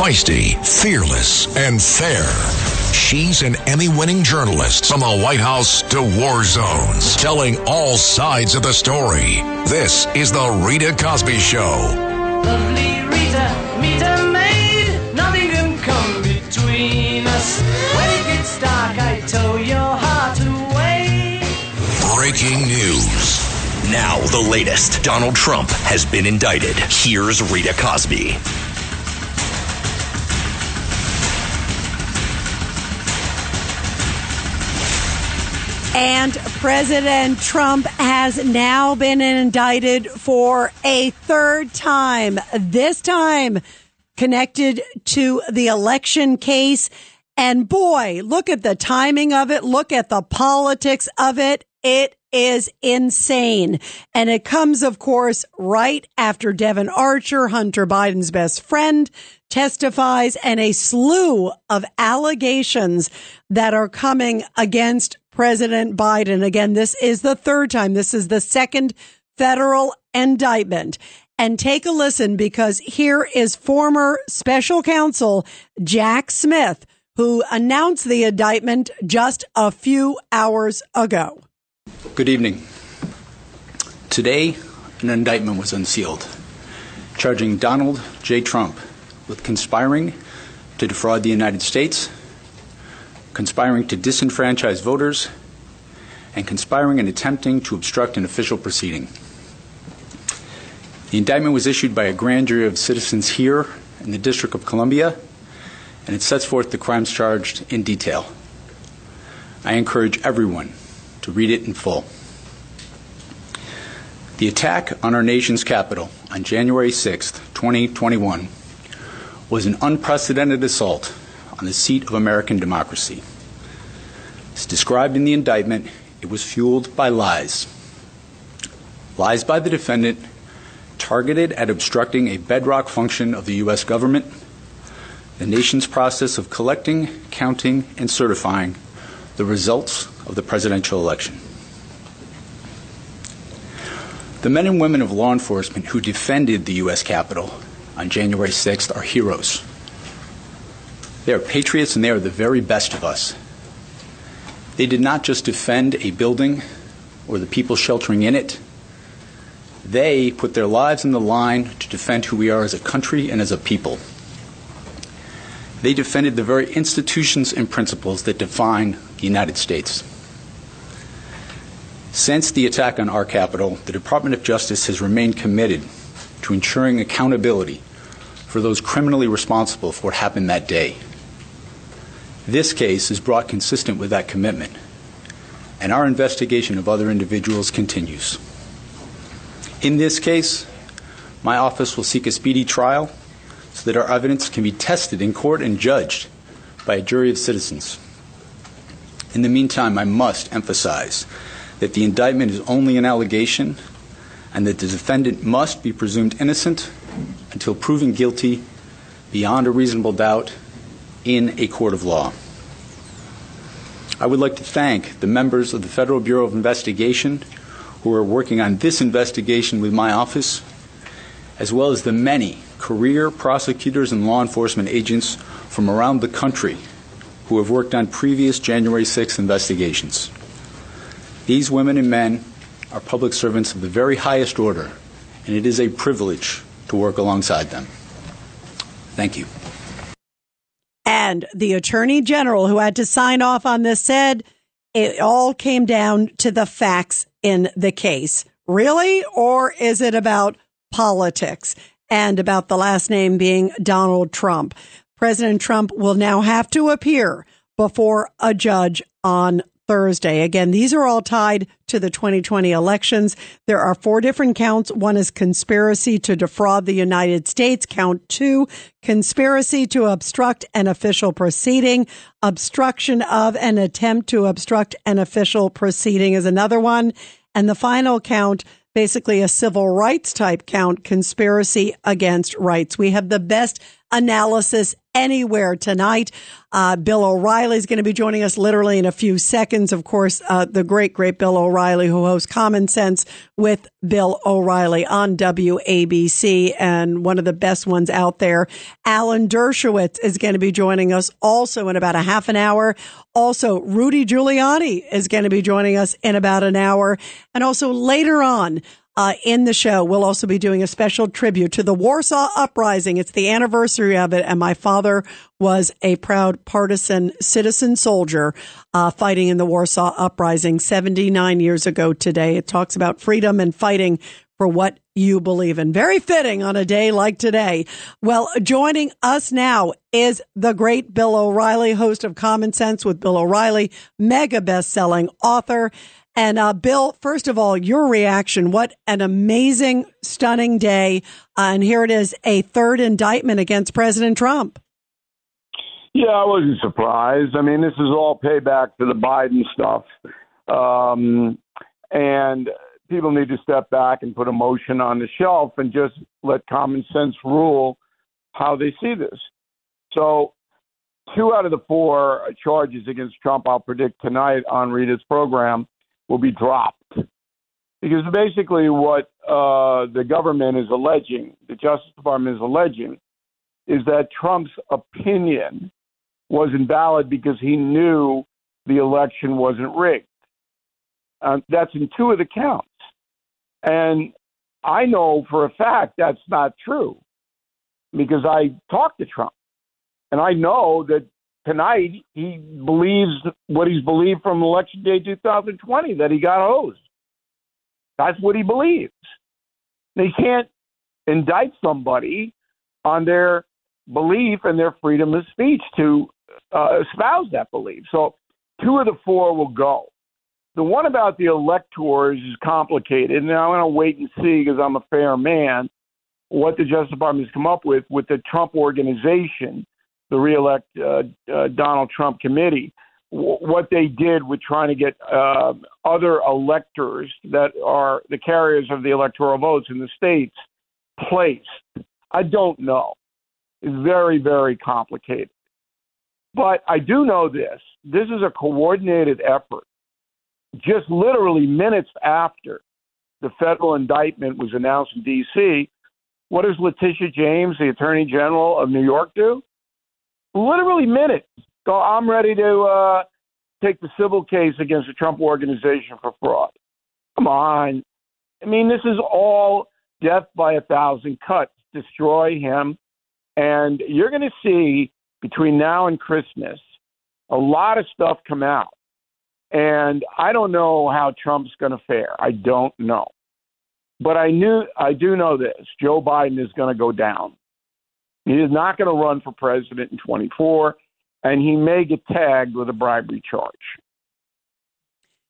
Feisty, fearless, and fair. She's an Emmy winning journalist from the White House to war zones, telling all sides of the story. This is The Rita Cosby Show. Lovely Rita, meet a maid. Nothing can come between us. When it gets dark, I tow your heart away. Breaking news. Now, the latest. Donald Trump has been indicted. Here's Rita Cosby. And President Trump has now been indicted for a third time, this time connected to the election case. And boy, look at the timing of it. Look at the politics of it. It is insane. And it comes, of course, right after Devon Archer, Hunter Biden's best friend, testifies and a slew of allegations that are coming against President Biden. Again, this is the third time. This is the second federal indictment. And take a listen because here is former special counsel Jack Smith, who announced the indictment just a few hours ago. Good evening. Today, an indictment was unsealed, charging Donald J. Trump with conspiring to defraud the United States, conspiring to disenfranchise voters, and conspiring and attempting to obstruct an official proceeding. The indictment was issued by a grand jury of citizens here in the District of Columbia, and it sets forth the crimes charged in detail. I encourage everyone to read it in full. The attack on our nation's capital on January 6, 2021, was an unprecedented assault on the seat of American democracy. As described in the indictment, it was fueled by lies. Lies by the defendant targeted at obstructing a bedrock function of the U.S. government, the nation's process of collecting, counting, and certifying the results of the presidential election. The men and women of law enforcement who defended the U.S. Capitol on January 6th are heroes. They are patriots and they are the very best of us. They did not just defend a building or the people sheltering in it. They put their lives on the line to defend who we are as a country and as a people. They defended the very institutions and principles that define the United States. Since the attack on our capital, the Department of Justice has remained committed to ensuring accountability for those criminally responsible for what happened that day. This case is brought consistent with that commitment, and our investigation of other individuals continues. In this case, my office will seek a speedy trial so that our evidence can be tested in court and judged by a jury of citizens. In the meantime, I must emphasize that the indictment is only an allegation and that the defendant must be presumed innocent until proven guilty beyond a reasonable doubt in a court of law. I would like to thank the members of the Federal Bureau of Investigation who are working on this investigation with my office, as well as the many career prosecutors and law enforcement agents from around the country who have worked on previous January 6th investigations. These women and men are public servants of the very highest order, and it is a privilege to work alongside them. Thank you. And the attorney general who had to sign off on this said it all came down to the facts in the case. Really? Or is it about politics and about the last name being Donald Trump? President Trump will now have to appear before a judge on Thursday. Again, these are all tied to the 2020 elections. There are four different counts. One is conspiracy to defraud the United States. Count two, conspiracy to obstruct an official proceeding. Obstruction of an attempt to obstruct an official proceeding is another one. And the final count, basically a civil rights type count, conspiracy against rights. We have the best analysis anywhere tonight. Uh, Bill O'Reilly is going to be joining us literally in a few seconds. Of course, uh, the great, great Bill O'Reilly, who hosts Common Sense with Bill O'Reilly on WABC and one of the best ones out there. Alan Dershowitz is going to be joining us also in about a half an hour. Also, Rudy Giuliani is going to be joining us in about an hour. And also later on, uh, in the show. We'll also be doing a special tribute to the Warsaw Uprising. It's the anniversary of it, and my father was a proud partisan citizen soldier uh, fighting in the Warsaw Uprising 79 years ago today. It talks about freedom and fighting for what you believe in. Very fitting on a day like today. Well, joining us now is the great Bill O'Reilly, host of Common Sense with Bill O'Reilly, mega best-selling author. And uh, Bill, first of all, your reaction. What an amazing, stunning day. Uh, and here it is a third indictment against President Trump. Yeah, I wasn't surprised. I mean, this is all payback for the Biden stuff. Um, and people need to step back and put emotion on the shelf and just let common sense rule how they see this. So, two out of the four charges against Trump, I'll predict tonight on Rita's program, will be dropped. Because basically, what uh, the government is alleging, the Justice Department is alleging, is that Trump's opinion was invalid because he knew the election wasn't rigged. Uh, that's in two of the counts. And I know for a fact that's not true because I talked to Trump. And I know that tonight he believes what he's believed from election day 2020 that he got hosed. That's what he believes. They can't indict somebody on their belief and their freedom of speech to uh, espouse that belief. So two of the four will go. The one about the electors is complicated, and I'm going to wait and see because I'm a fair man what the Justice Department has come up with with the Trump organization the reelect uh, uh, Donald Trump committee. What they did with trying to get uh, other electors that are the carriers of the electoral votes in the states placed, I don't know. It's very, very complicated. But I do know this this is a coordinated effort. Just literally minutes after the federal indictment was announced in D.C., what does Letitia James, the Attorney General of New York, do? Literally minutes. So I'm ready to uh, take the civil case against the Trump organization for fraud. Come on. I mean, this is all death by a thousand cuts, destroy him. And you're going to see between now and Christmas a lot of stuff come out. And I don't know how Trump's going to fare. I don't know. But I knew I do know this. Joe Biden is going to go down. He is not going to run for president in 24, and he may get tagged with a bribery charge.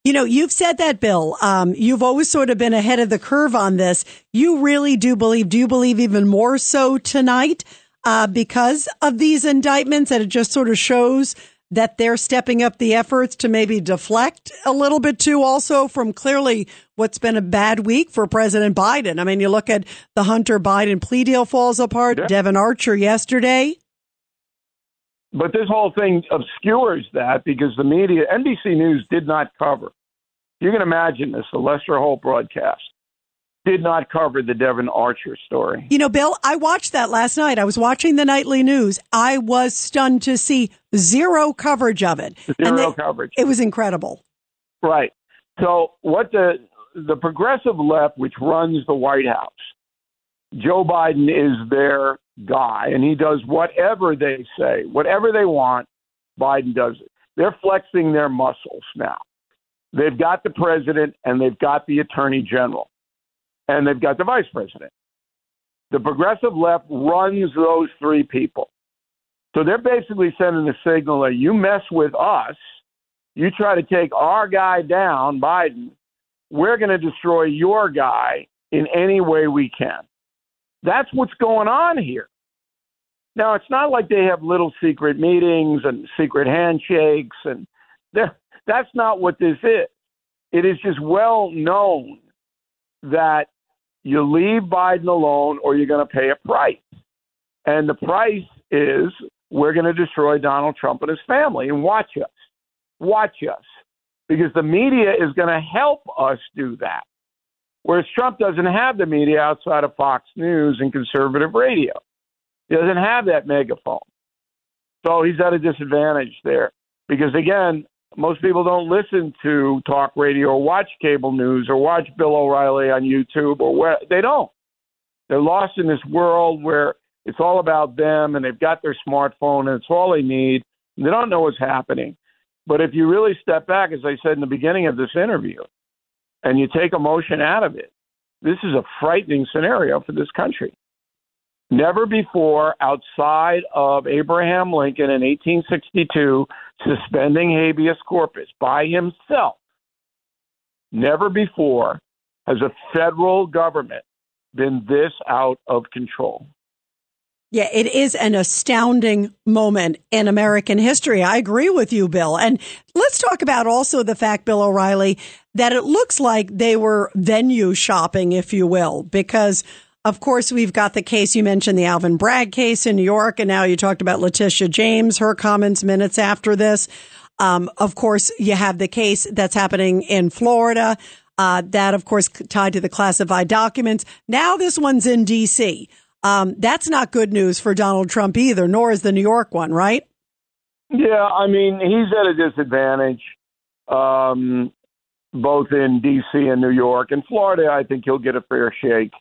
You know, you've said that, Bill. Um, you've always sort of been ahead of the curve on this. You really do believe, do you believe even more so tonight uh, because of these indictments that it just sort of shows that they're stepping up the efforts to maybe deflect a little bit too also from clearly what's been a bad week for President Biden. I mean, you look at the Hunter Biden plea deal falls apart, yeah. Devon Archer yesterday. But this whole thing obscures that because the media, NBC News did not cover. You can imagine this, the Lester Holt broadcast did not cover the Devon Archer story. You know, Bill, I watched that last night. I was watching the nightly news. I was stunned to see zero coverage of it. Zero they, coverage. It was incredible. Right. So what the the progressive left, which runs the White House, Joe Biden is their guy, and he does whatever they say, whatever they want. Biden does it. They're flexing their muscles now. They've got the president and they've got the attorney general and they've got the vice president. The progressive left runs those three people. So they're basically sending a signal that you mess with us, you try to take our guy down, Biden, we're going to destroy your guy in any way we can. That's what's going on here. Now, it's not like they have little secret meetings and secret handshakes, and that's not what this is. It is just well known that you leave Biden alone or you're going to pay a price. And the price is we're going to destroy Donald Trump and his family. And watch us. Watch us. Because the media is going to help us do that. Whereas Trump doesn't have the media outside of Fox News and conservative radio. He doesn't have that megaphone. So he's at a disadvantage there. Because again, most people don't listen to talk radio or watch cable news or watch Bill O'Reilly on YouTube or where they don't. They're lost in this world where it's all about them and they've got their smartphone and it's all they need. And they don't know what's happening. But if you really step back, as I said in the beginning of this interview, and you take emotion out of it, this is a frightening scenario for this country. Never before, outside of Abraham Lincoln in 1862, suspending habeas corpus by himself, never before has a federal government been this out of control. Yeah, it is an astounding moment in American history. I agree with you, Bill. And let's talk about also the fact, Bill O'Reilly, that it looks like they were venue shopping, if you will, because of course we've got the case you mentioned, the Alvin Bragg case in New York. And now you talked about Letitia James, her comments minutes after this. Um, of course, you have the case that's happening in Florida. Uh, that, of course, tied to the classified documents. Now this one's in D.C. Um, that's not good news for Donald Trump either, nor is the New York one, right? Yeah, I mean, he's at a disadvantage, um, both in D.C. and New York. In Florida, I think he'll get a fair shake.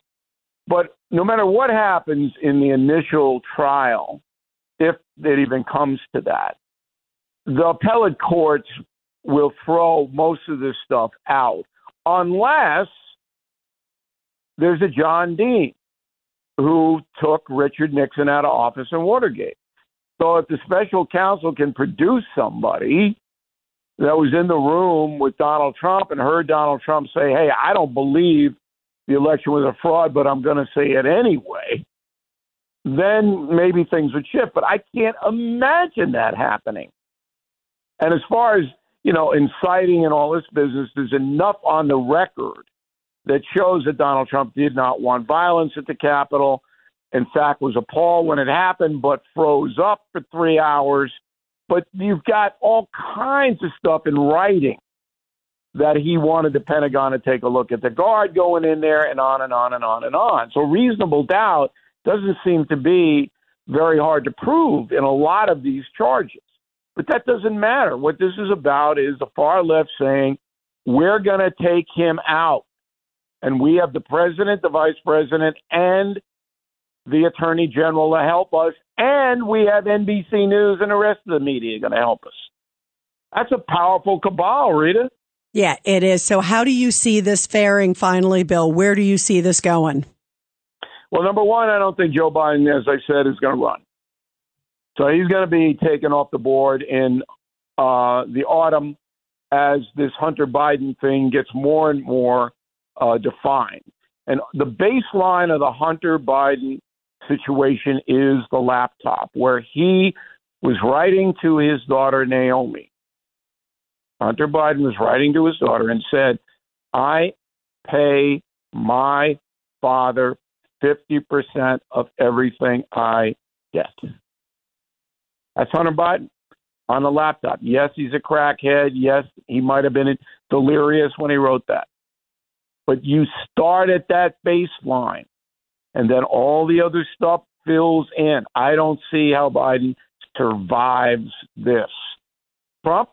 But no matter what happens in the initial trial, if it even comes to that, the appellate courts will throw most of this stuff out unless there's a John Dean who took Richard Nixon out of office in Watergate. So if the special counsel can produce somebody that was in the room with Donald Trump and heard Donald Trump say, hey, I don't believe the election was a fraud, but I'm going to say it anyway, then maybe things would shift. But I can't imagine that happening. And as far as, you know, inciting and all this business, there's enough on the record that shows that Donald Trump did not want violence at the Capitol. In fact, was appalled when it happened, but froze up for three hours. But you've got all kinds of stuff in writing that he wanted the Pentagon to take a look at the guard going in there and on and on and on and on. So reasonable doubt doesn't seem to be very hard to prove in a lot of these charges. But that doesn't matter. What this is about is the far left saying, we're going to take him out and we have the president, the vice president, and the attorney general to help us, and we have NBC News and the rest of the media going to help us. That's a powerful cabal, Rita. Yeah, it is. So, how do you see this faring finally, Bill? Where do you see this going? Well, number one, I don't think Joe Biden, as I said, is going to run. So he's going to be taken off the board in uh, the autumn as this Hunter Biden thing gets more and more uh, defined. And the baseline of the Hunter Biden situation is the laptop, where he was writing to his daughter, Naomi. Hunter Biden was writing to his daughter and said, I pay my father 50% of everything I get. That's Hunter Biden on the laptop. Yes, he's a crackhead. Yes, he might have been delirious when he wrote that. But you start at that baseline, and then all the other stuff fills in. I don't see how Biden survives this. Trump,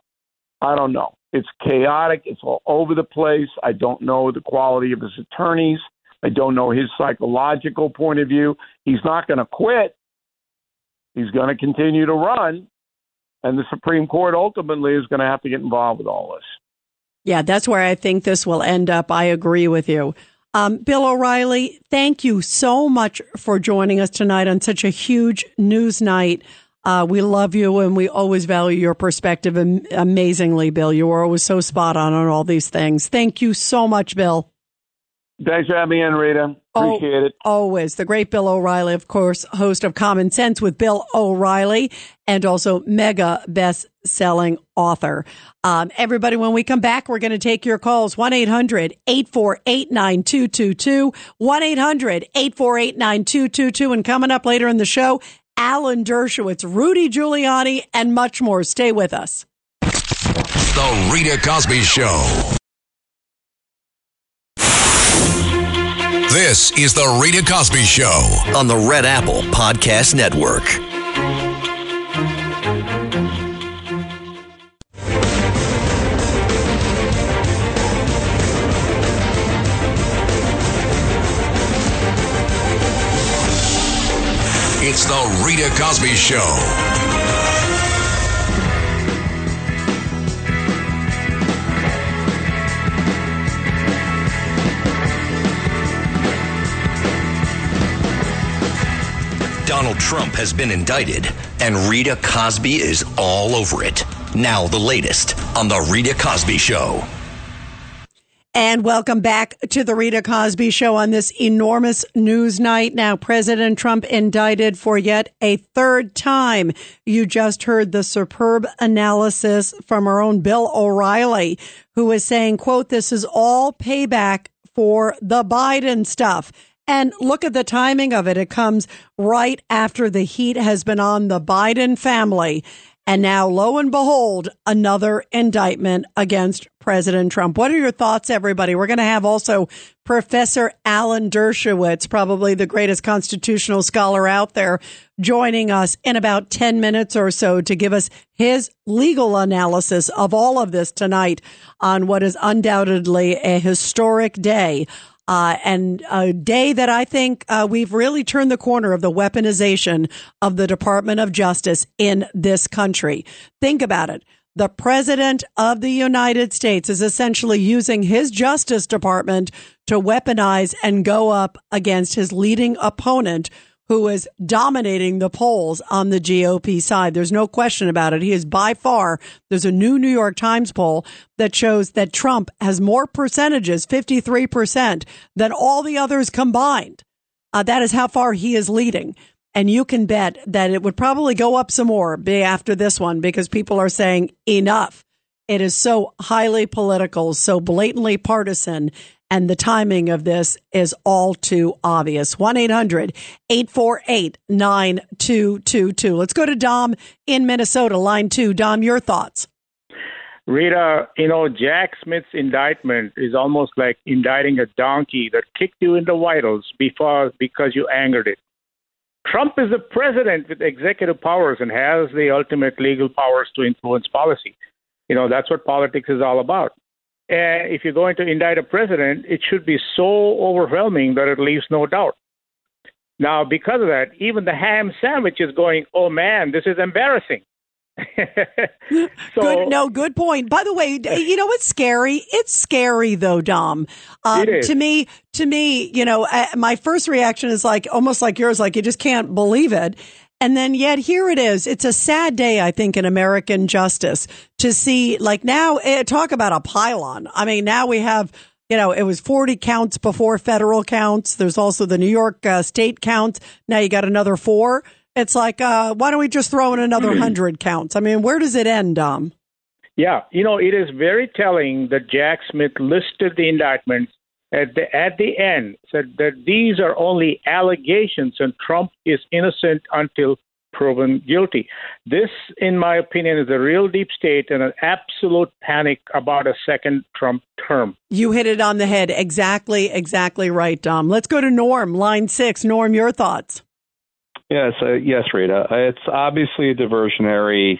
I don't know. It's chaotic. It's all over the place. I don't know the quality of his attorneys. I don't know his psychological point of view. He's not going to quit. He's going to continue to run. And the Supreme Court ultimately is going to have to get involved with all this. Yeah, that's where I think this will end up. I agree with you. Um, Bill O'Reilly, thank you so much for joining us tonight on such a huge news night. Uh, we love you and we always value your perspective amazingly, Bill. You are always so spot on on all these things. Thank you so much, Bill. Thanks for having me in, Rita. Appreciate it. Always. The great Bill O'Reilly, of course, host of Common Sense with Bill O'Reilly and also mega best selling author. Um, everybody, when we come back, we're going to take your calls 1 800 848 9222. 1 800 848 9222. And coming up later in the show, Alan Dershowitz, Rudy Giuliani, and much more. Stay with us. The Rita Cosby Show. This is The Rita Cosby Show. on the Red Apple Podcast Network. It's The Rita Cosby Show. Donald Trump has been indicted, and Rita Cosby is all over it. Now, the latest on The Rita Cosby Show. And welcome back to the Rita Cosby Show on this enormous news night. Now, President Trump indicted for yet a third time. You just heard the superb analysis from our own Bill O'Reilly, who is saying, quote, this is all payback for the Biden stuff. And look at the timing of it. It comes right after the heat has been on the Biden family. And now, lo and behold, another indictment against President Trump. What are your thoughts, everybody? We're going to have also Professor Alan Dershowitz, probably the greatest constitutional scholar out there, joining us in about 10 minutes or so to give us his legal analysis of all of this tonight on what is undoubtedly a historic day. Uh, and a day that I think uh, we've really turned the corner of the weaponization of the Department of Justice in this country. Think about it. The president of the United States is essentially using his Justice Department to weaponize and go up against his leading opponent, who is dominating the polls on the GOP side. There's no question about it. He is by far, there's a new New York Times poll that shows that Trump has more percentages, 53%, than all the others combined. Uh, that is how far he is leading. And you can bet that it would probably go up some more after this one because people are saying enough. It is so highly political, so blatantly partisan, and the timing of this is all too obvious. 1 800 848 9222. Let's go to Dom in Minnesota, line two. Dom, your thoughts. Rita, you know, Jack Smith's indictment is almost like indicting a donkey that kicked you in the vitals before because you angered it. Trump is the president with executive powers and has the ultimate legal powers to influence policy. You know, that's what politics is all about. And if you're going to indict a president, it should be so overwhelming that it leaves no doubt. Now, because of that, even the ham sandwich is going, oh man, this is embarrassing. so, good, no, good point. By the way, you know what's scary? It's scary though, Dom. Um. To me, to me, you know, uh, my first reaction is like almost like yours, like you just can't believe it. And then yet here it is. It's a sad day, I think, in American justice to see like now eh, talk about a pylon. I mean, now we have, you know, it was 40 counts before federal counts. There's also the New York uh, state count. Now you got another four. It's like, uh, why don't we just throw in another hundred counts? I mean, where does it end, Dom? Yeah, you know, it is very telling that Jack Smith listed the indictments at the at the end said that these are only allegations and Trump is innocent until proven guilty. This, in my opinion, is a real deep state and an absolute panic about a second Trump term. You hit it on the head. Exactly, exactly right, Dom. Let's go to Norm, line six. Norm, your thoughts. Yes, yes, Rita. It's obviously a diversionary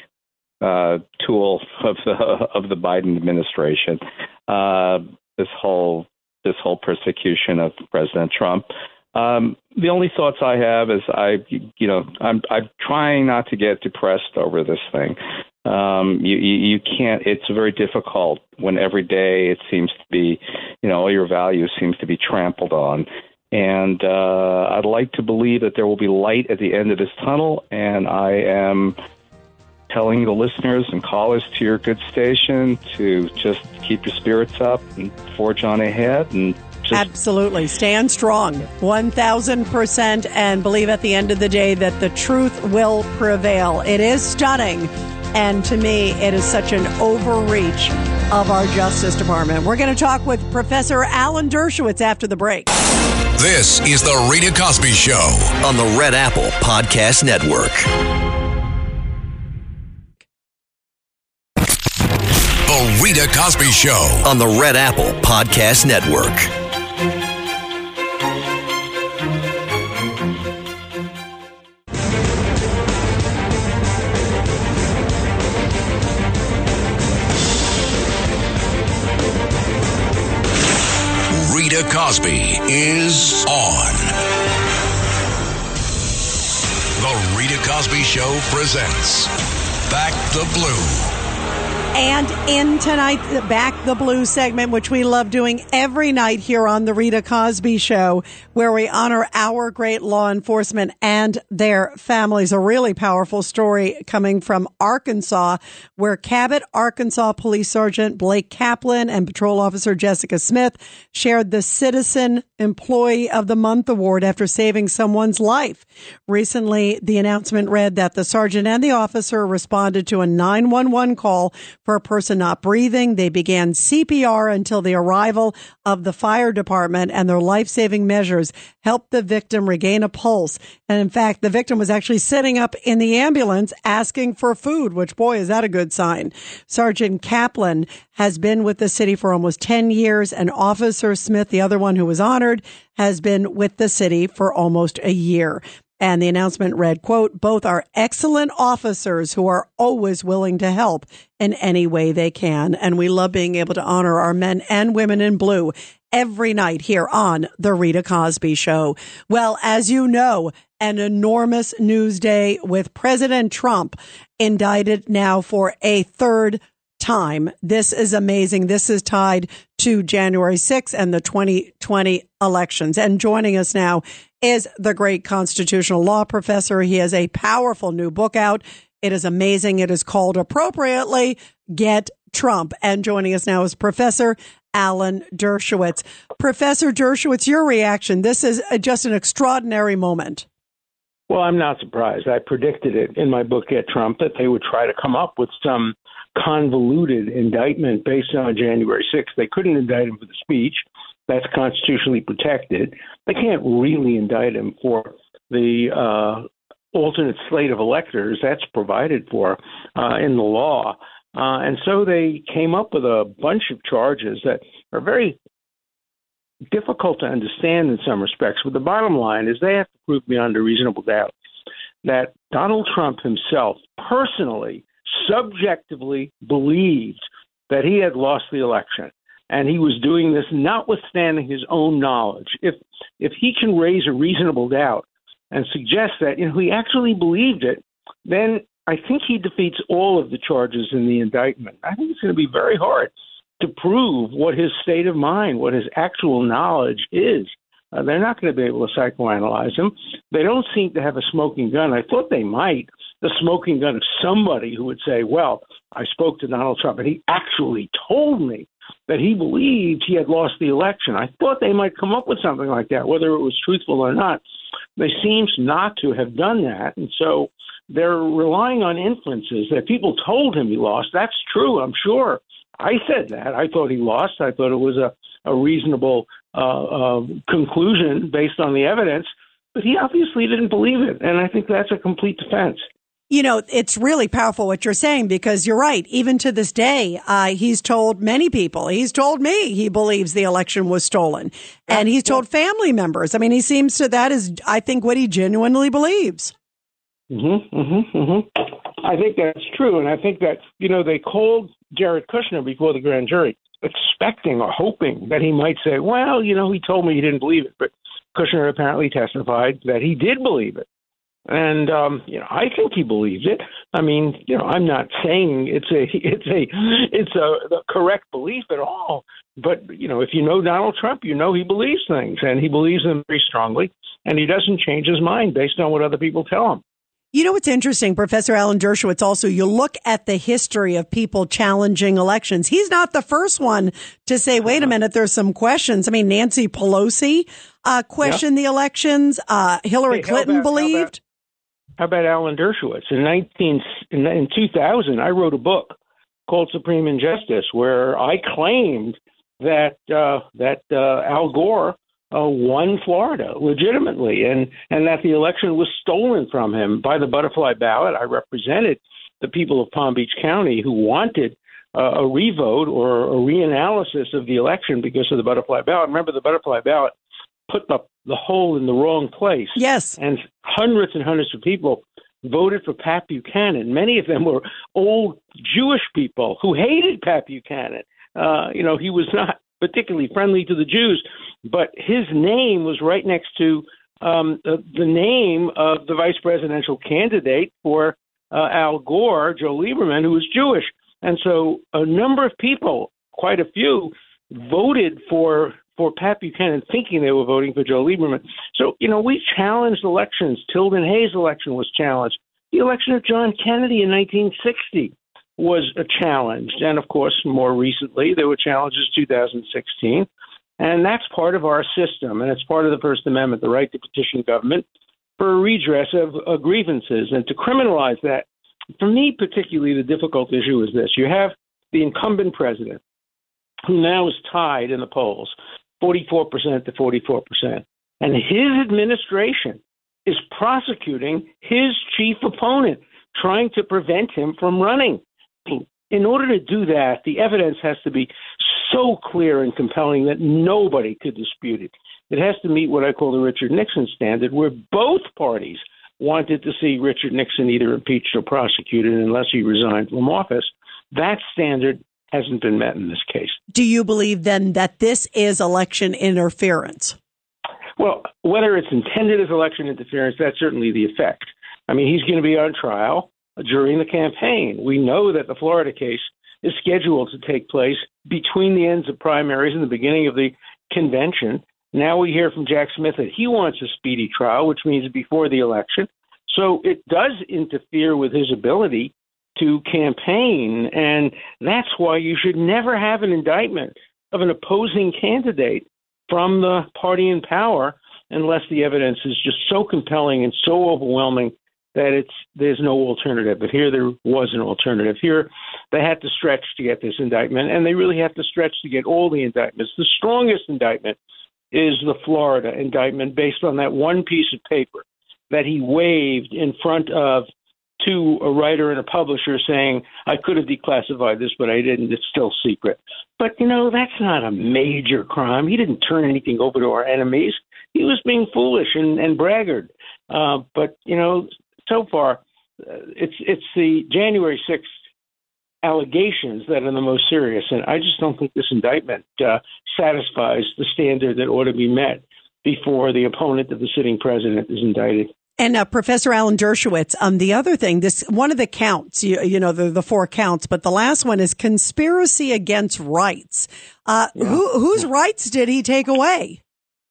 uh, tool of the of the Biden administration. Uh, this whole this whole persecution of President Trump. Um, the only thoughts I have is I, you know, I'm I'm trying not to get depressed over this thing. Um, you, you you can't. It's very difficult when every day it seems to be, you know, all your values seems to be trampled on. And uh, I'd like to believe that there will be light at the end of this tunnel. And I am telling the listeners and callers to your good station to just keep your spirits up and forge on ahead and Absolutely. Stand strong 1000% and believe at the end of the day that the truth will prevail. It is stunning. And to me, it is such an overreach of our Justice Department. We're going to talk with Professor Alan Dershowitz after the break. This is The Rita Cosby Show on the Red Apple Podcast Network. The Rita Cosby Show on the Red Apple Podcast Network. Cosby is on. The Rita Cosby Show presents Back the Blue. And in tonight's Back the Blue segment, which we love doing every night here on The Rita Cosby Show, where we honor our great law enforcement and their families. A really powerful story coming from Arkansas, where Cabot, Arkansas Police Sergeant Blake Kaplan and Patrol Officer Jessica Smith shared the Citizen Employee of the Month award after saving someone's life. Recently, the announcement read that the sergeant and the officer responded to a 911 call for a person not breathing. They began CPR until the arrival of the fire department and their life saving measures helped the victim regain a pulse. And in fact, the victim was actually sitting up in the ambulance asking for food, which boy, is that a good sign. Sergeant Kaplan has been with the city for almost 10 years and Officer Smith, the other one who was honored, has been with the city for almost a year. And the announcement read, quote, both are excellent officers who are always willing to help in any way they can. And we love being able to honor our men and women in blue every night here on the Rita Cosby show. Well, as you know, an enormous news day with President Trump indicted now for a third time. This is amazing. This is tied to January 6th and the 2020 elections. And joining us now is the great constitutional law professor. He has a powerful new book out. It is amazing. It is called appropriately Get Trump. And joining us now is Professor Alan Dershowitz. Professor Dershowitz, your reaction. This is just an extraordinary moment. Well, I'm not surprised. I predicted it in my book, Get Trump, that they would try to come up with some convoluted indictment based on January 6th. They couldn't indict him for the speech. That's constitutionally protected. They can't really indict him for the uh, alternate slate of electors. That's provided for uh, in the law. Uh, and so they came up with a bunch of charges that are very difficult to understand in some respects. But the bottom line is they have to prove beyond a reasonable doubt that Donald Trump himself personally, subjectively believed that he had lost the election and he was doing this notwithstanding his own knowledge. If if he can raise a reasonable doubt and suggest that you know he actually believed it, then I think he defeats all of the charges in the indictment. I think it's going to be very hard to prove what his state of mind, what his actual knowledge is. Uh, they're not going to be able to psychoanalyze him. They don't seem to have a smoking gun. I thought they might. The smoking gun of somebody who would say, "Well, I spoke to Donald Trump, and he actually told me that he believed he had lost the election. I thought they might come up with something like that, whether it was truthful or not. They seems not to have done that, and so they're relying on inferences that people told him he lost. That's true, I'm sure. I said that. I thought he lost. I thought it was a, a reasonable uh, uh, conclusion based on the evidence, but he obviously didn't believe it, and I think that's a complete defense you know, it's really powerful what you're saying because you're right. Even to this day, uh, he's told many people, he's told me he believes the election was stolen and he's told family members. I mean, he seems to, that is, I think, what he genuinely believes. Mm-hmm, mm-hmm, mm-hmm. I think that's true. And I think that, you know, they called Jared Kushner before the grand jury expecting or hoping that he might say, well, you know, he told me he didn't believe it. But Kushner apparently testified that he did believe it. And um, you know, I think he believes it. I mean, you know, I'm not saying it's a it's a it's a the correct belief at all. But you know, if you know Donald Trump, you know he believes things, and he believes them very strongly, and he doesn't change his mind based on what other people tell him. You know what's interesting, Professor Alan Dershowitz, also, you look at the history of people challenging elections. He's not the first one to say, wait a minute, there's some questions. I mean, Nancy Pelosi uh, questioned the elections. Uh, Hillary Hey, Clinton about- believed. How about Alan Dershowitz? In 19 in, in 2000, I wrote a book called Supreme Injustice, where I claimed that uh, that uh, Al Gore uh, won Florida legitimately, and and that the election was stolen from him by the butterfly ballot. I represented the people of Palm Beach County who wanted uh, a revote or a reanalysis of the election because of the butterfly ballot. Remember, the butterfly ballot put the the hole in the wrong place. Yes. And hundreds and hundreds of people voted for Pat Buchanan. Many of them were old Jewish people who hated Pat Buchanan. Uh, you know, he was not particularly friendly to the Jews, but his name was right next to um, the, the name of the vice presidential candidate for uh, Al Gore, Joe Lieberman, who was Jewish. And so a number of people, quite a few, voted for for Pat Buchanan, thinking they were voting for Joe Lieberman. So you know, we challenged elections. Tilden Hayes' election was challenged. The election of John Kennedy in 1960 was a challenge, and of course, more recently there were challenges 2016. And that's part of our system, and it's part of the First Amendment, the right to petition government for redress of uh, grievances and to criminalize that. For me, particularly, the difficult issue is this: you have the incumbent president, who now is tied in the polls, 44% to 44%, and his administration is prosecuting his chief opponent, trying to prevent him from running. In order to do that, the evidence has to be so clear and compelling that nobody could dispute it. It has to meet what I call the Richard Nixon standard, where both parties wanted to see Richard Nixon either impeached or prosecuted unless he resigned from office. That standard hasn't been met in this case. Do you believe then that this is election interference? Well, whether it's intended as election interference, that's certainly the effect. I mean, he's going to be on trial during the campaign. We know that the Florida case is scheduled to take place between the ends of primaries and the beginning of the convention. Now we hear from Jack Smith that he wants a speedy trial, which means before the election. So it does interfere with his ability to campaign. And that's why you should never have an indictment of an opposing candidate from the party in power unless the evidence is just so compelling and so overwhelming that it's there's no alternative. But here there was an alternative. Here they had to stretch to get this indictment, and they really have to stretch to get all the indictments. The strongest indictment is the Florida indictment based on that one piece of paper that he waved in front of to a writer and a publisher saying, I could have declassified this, but I didn't. It's still secret. But, you know, that's not a major crime. He didn't turn anything over to our enemies. He was being foolish and, and braggart. Uh, but, you know, so far, uh, it's it's the January 6th allegations that are the most serious. And I just don't think this indictment uh, satisfies the standard that ought to be met before the opponent of the sitting president is indicted. And uh, Professor Alan Dershowitz, um, the other thing, this one of the counts, you, you know, the, the four counts, but the last one is conspiracy against rights. Uh, who, whose rights did he take away?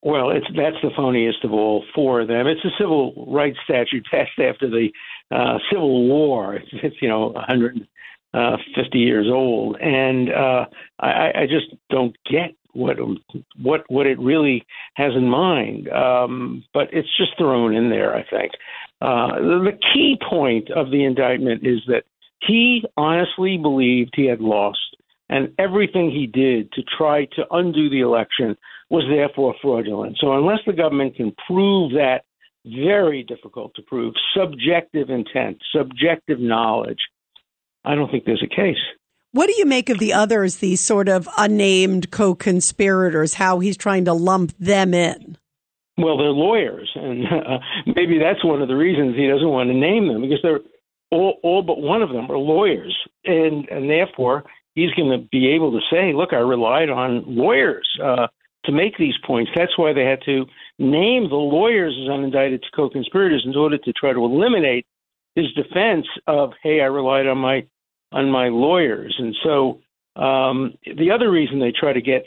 Well, it's that's the phoniest of all four of them. It's a civil rights statute passed after the uh, Civil War. It's, it's you know 150 years old, and uh, I, I just don't get what what what it really has in mind. Um, but it's just thrown in there. I think uh, the, the key point of the indictment is that he honestly believed he had lost, and everything he did to try to undo the election was therefore fraudulent. So unless the government can prove that very difficult to prove subjective intent, subjective knowledge, I don't think there's a case. What do you make of the others, these sort of unnamed co conspirators, how he's trying to lump them in? Well, they're lawyers, and uh, maybe that's one of the reasons he doesn't want to name them because they're all, all but one of them are lawyers, and and therefore he's going to be able to say, "Look, I relied on lawyers uh, to make these points." That's why they had to name the lawyers as unindicted co-conspirators in order to try to eliminate his defense of, "Hey, I relied on my on my lawyers," and so um, the other reason they try to get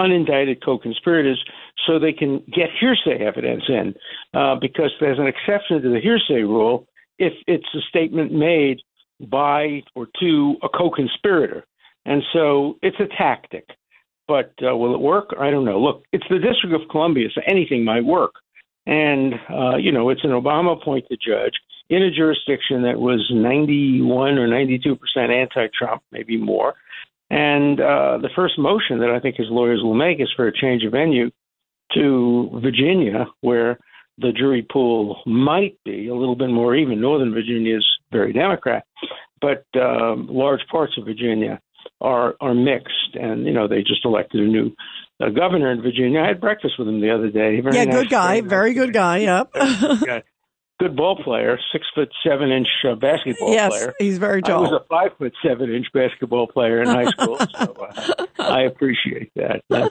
unindicted co-conspirators so they can get hearsay evidence in, uh, because there's an exception to the hearsay rule if it's a statement made by or to a co-conspirator. And so it's a tactic. But uh, will it work? I don't know. Look, it's the District of Columbia, so anything might work. And, uh, you know, it's an Obama appointed judge in a jurisdiction that was 91 or 92% anti Trump, maybe more. And uh, the first motion that I think his lawyers will make is for a change of venue to Virginia, where the jury pool might be a little bit more even. Northern Virginia is very Democrat, but um, large parts of Virginia are are mixed, and you know they just elected a new uh, governor in Virginia. I had breakfast with him the other day. Very yeah, nice good guy, guy. very good guy. Yep. Good ball player, six foot seven inch uh, basketball yes, player. he's very tall. I was a five foot seven inch basketball player in high school, so uh, I appreciate that. Uh,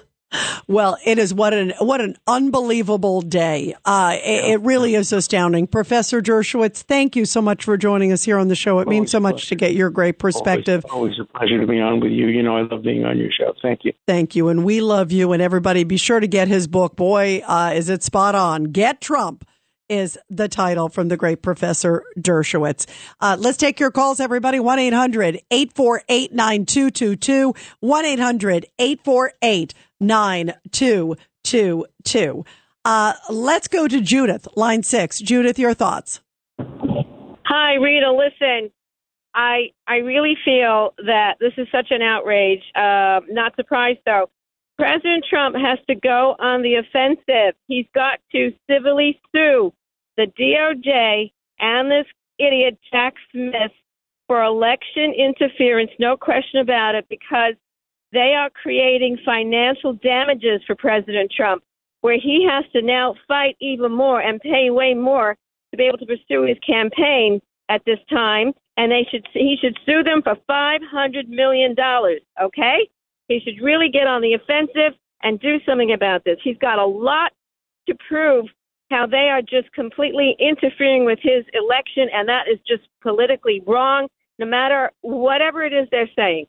Well, it is what an what an unbelievable day. Uh, it, it really is astounding. Professor Dershowitz, thank you so much for joining us here on the show. It means so much to get your great perspective. always, always a pleasure to be on with you. You know, I love being on your show. Thank you. Thank you. And we love you. And everybody, be sure to get his book. Boy, uh, is it spot on. Get Trump is the title from the great Professor Dershowitz. Uh, let's take your calls, everybody. 1 800 848 9222. 1 800 848 9222. Uh, let's go to Judith, line six. Judith, your thoughts. Hi, Rita. Listen, I I really feel that this is such an outrage. Uh, not surprised though. President Trump has to go on the offensive. He's got to civilly sue the DOJ and this idiot Jack Smith for election interference. No question about it, because they are creating financial damages for President Trump, where he has to now fight even more and pay way more to be able to pursue his campaign at this time. And they should he should sue them for five hundred million dollars. Okay, he should really get on the offensive and do something about this. He's got a lot to prove how they are just completely interfering with his election, and that is just politically wrong. No matter whatever it is they're saying,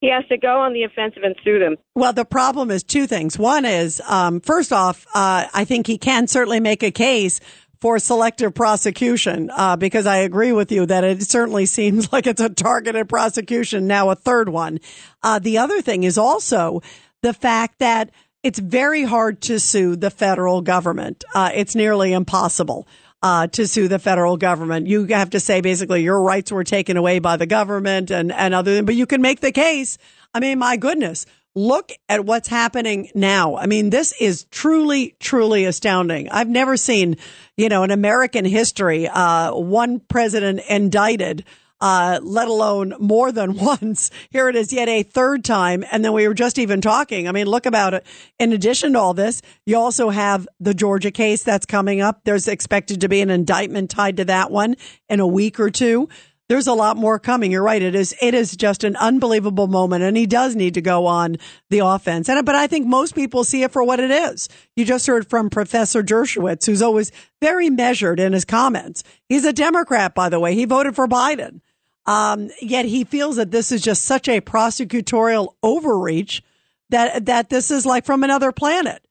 he has to go on the offensive and sue them. Well, the problem is two things. One is, um, first off, uh, I think he can certainly make a case for selective prosecution, uh, because I agree with you that it certainly seems like it's a targeted prosecution. Now, a third one. Uh, the other thing is also the fact that it's very hard to sue the federal government. Uh, it's nearly impossible. Uh, to sue the federal government, you have to say basically your rights were taken away by the government and and other. Than, but you can make the case. I mean, my goodness, look at what's happening now. I mean, this is truly, truly astounding. I've never seen, you know, in American history, uh, one president indicted, uh, let alone more than once. Here it is yet a third time. And then we were just even talking. I mean, look about it. In addition to all this, you also have the Georgia case that's coming up. There's expected to be an indictment tied to that one in a week or two there's a lot more coming. You're right. It is, it is just an unbelievable moment. And he does need to go on the offense. And, but I think most people see it for what it is. You just heard from Professor Dershowitz, who's always very measured in his comments. He's a Democrat, by the way. He voted for Biden. Um, yet he feels that this is just such a prosecutorial overreach that, that this is like from another planet.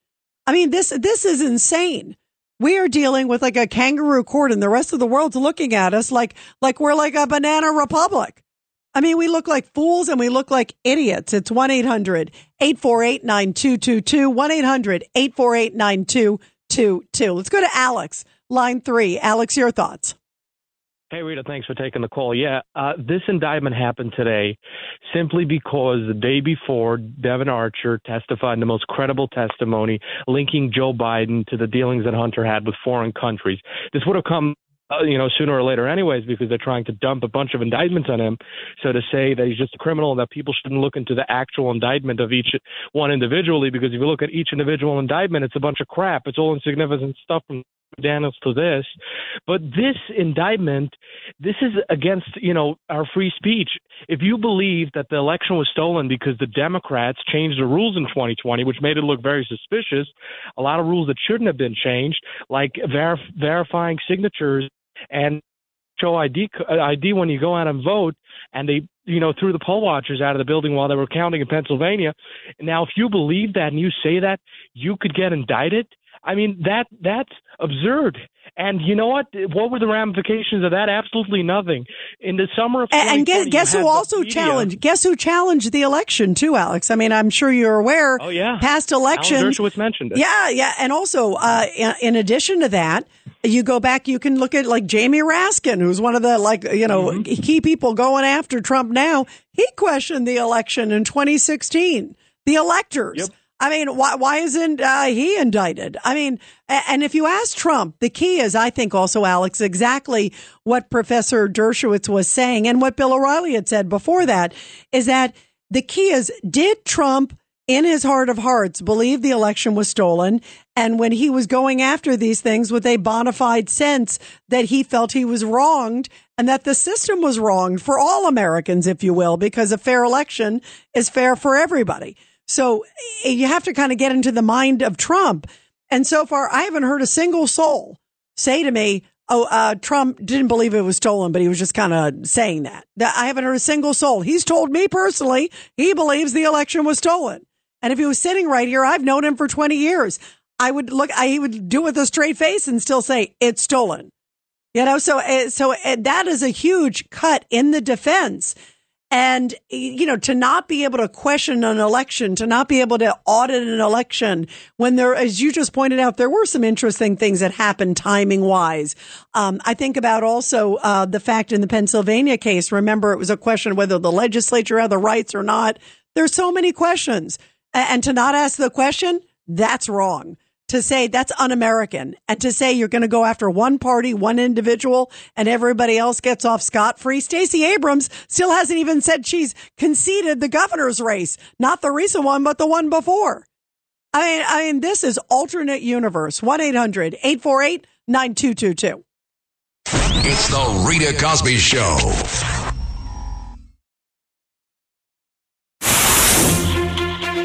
I mean, this, this is insane we are dealing with like a kangaroo court and the rest of the world's looking at us like like we're like a banana republic. I mean, we look like fools and we look like idiots. It's 1-800-848-9222, 1-800-848-9222. Let's go to Alex, line 3. Alex, your thoughts. Hey, Rita, thanks for taking the call. Yeah, uh, this indictment happened today simply because the day before, Devon Archer testified in the most credible testimony linking Joe Biden to the dealings that Hunter had with foreign countries. This would have come. Uh, you know, sooner or later, anyways, because they're trying to dump a bunch of indictments on him. So to say that he's just a criminal and that people shouldn't look into the actual indictment of each one individually, because if you look at each individual indictment, it's a bunch of crap. It's all insignificant stuff from Daniels to this. But this indictment, this is against, you know, our free speech. If you believe that the election was stolen because the Democrats changed the rules in 2020, which made it look very suspicious, a lot of rules that shouldn't have been changed, like ver- verifying signatures and show ID uh, ID when you go out and vote, and they you know threw the poll watchers out of the building while they were counting in Pennsylvania. Now, if you believe that and you say that, you could get indicted. I mean that that's absurd. And you know what? What were the ramifications of that? Absolutely nothing. In the summer of And, and guess, guess who also challenged? Guess who challenged the election too, Alex? I mean, I'm sure you're aware. Oh yeah, past elections. Alan Dershowitz mentioned it. Yeah, yeah, and also uh, in, addition to that, you go back. You can look at like Jamie Raskin, who's one of the like you know Mm-hmm. key people going after Trump now. He questioned the election in 2016. The electors. I mean, why why isn't uh, he indicted? I mean, and if you ask Trump, the key is, I think, also Alex, exactly what Professor Dershowitz was saying, and what Bill O'Reilly had said before that, is that the key is, did Trump in his heart of hearts believe the election was stolen and when he was going after these things with a bona fide sense that he felt he was wronged and that the system was wronged for all Americans, if you will, because a fair election is fair for everybody. So eh, you have to kind of get into the mind of Trump. And so far, I haven't heard a single soul say to me, Oh, uh, Trump didn't believe it was stolen, but he was just kind of saying that. That I haven't heard a single soul. He's told me personally he believes the election was stolen. And if he was sitting right here, I've known him for 20 years. I would look, I he would do it with a straight face and still say it's stolen. You know, so, uh, so uh, that is a huge cut in the defense. And, you know, to not be able to question an election, to not be able to audit an election when there, as you just pointed out, there were some interesting things that happened timing wise. Um, I think about also, uh, the fact in the Pennsylvania case, remember it was a question whether the legislature had the rights or not. There's so many questions. And to not ask the question, that's wrong. To say that's un-American and to say you're going to go after one party, one individual and everybody else gets off scot free. Stacey Abrams still hasn't even said she's conceded the governor's race, not the recent one, but the one before. I mean, I mean, this is alternate universe. 1-800-848-9222. It's the Rita Cosby Show.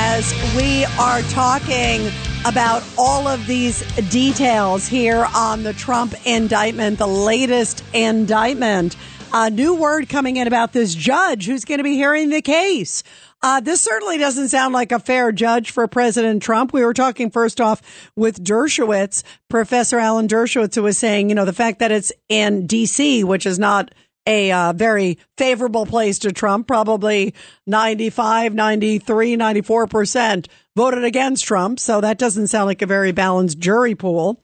As we are talking about all of these details here on the Trump indictment, the latest indictment, a new word coming in about this judge who's going to be hearing the case. Uh, this certainly doesn't sound like a fair judge for President Trump. We were talking first off with Dershowitz, Professor Alan Dershowitz, who was saying, you know, the fact that it's in D.C., which is not a uh, very favorable place to Trump. Probably 95, 93, 94% voted against Trump. So that doesn't sound like a very balanced jury pool.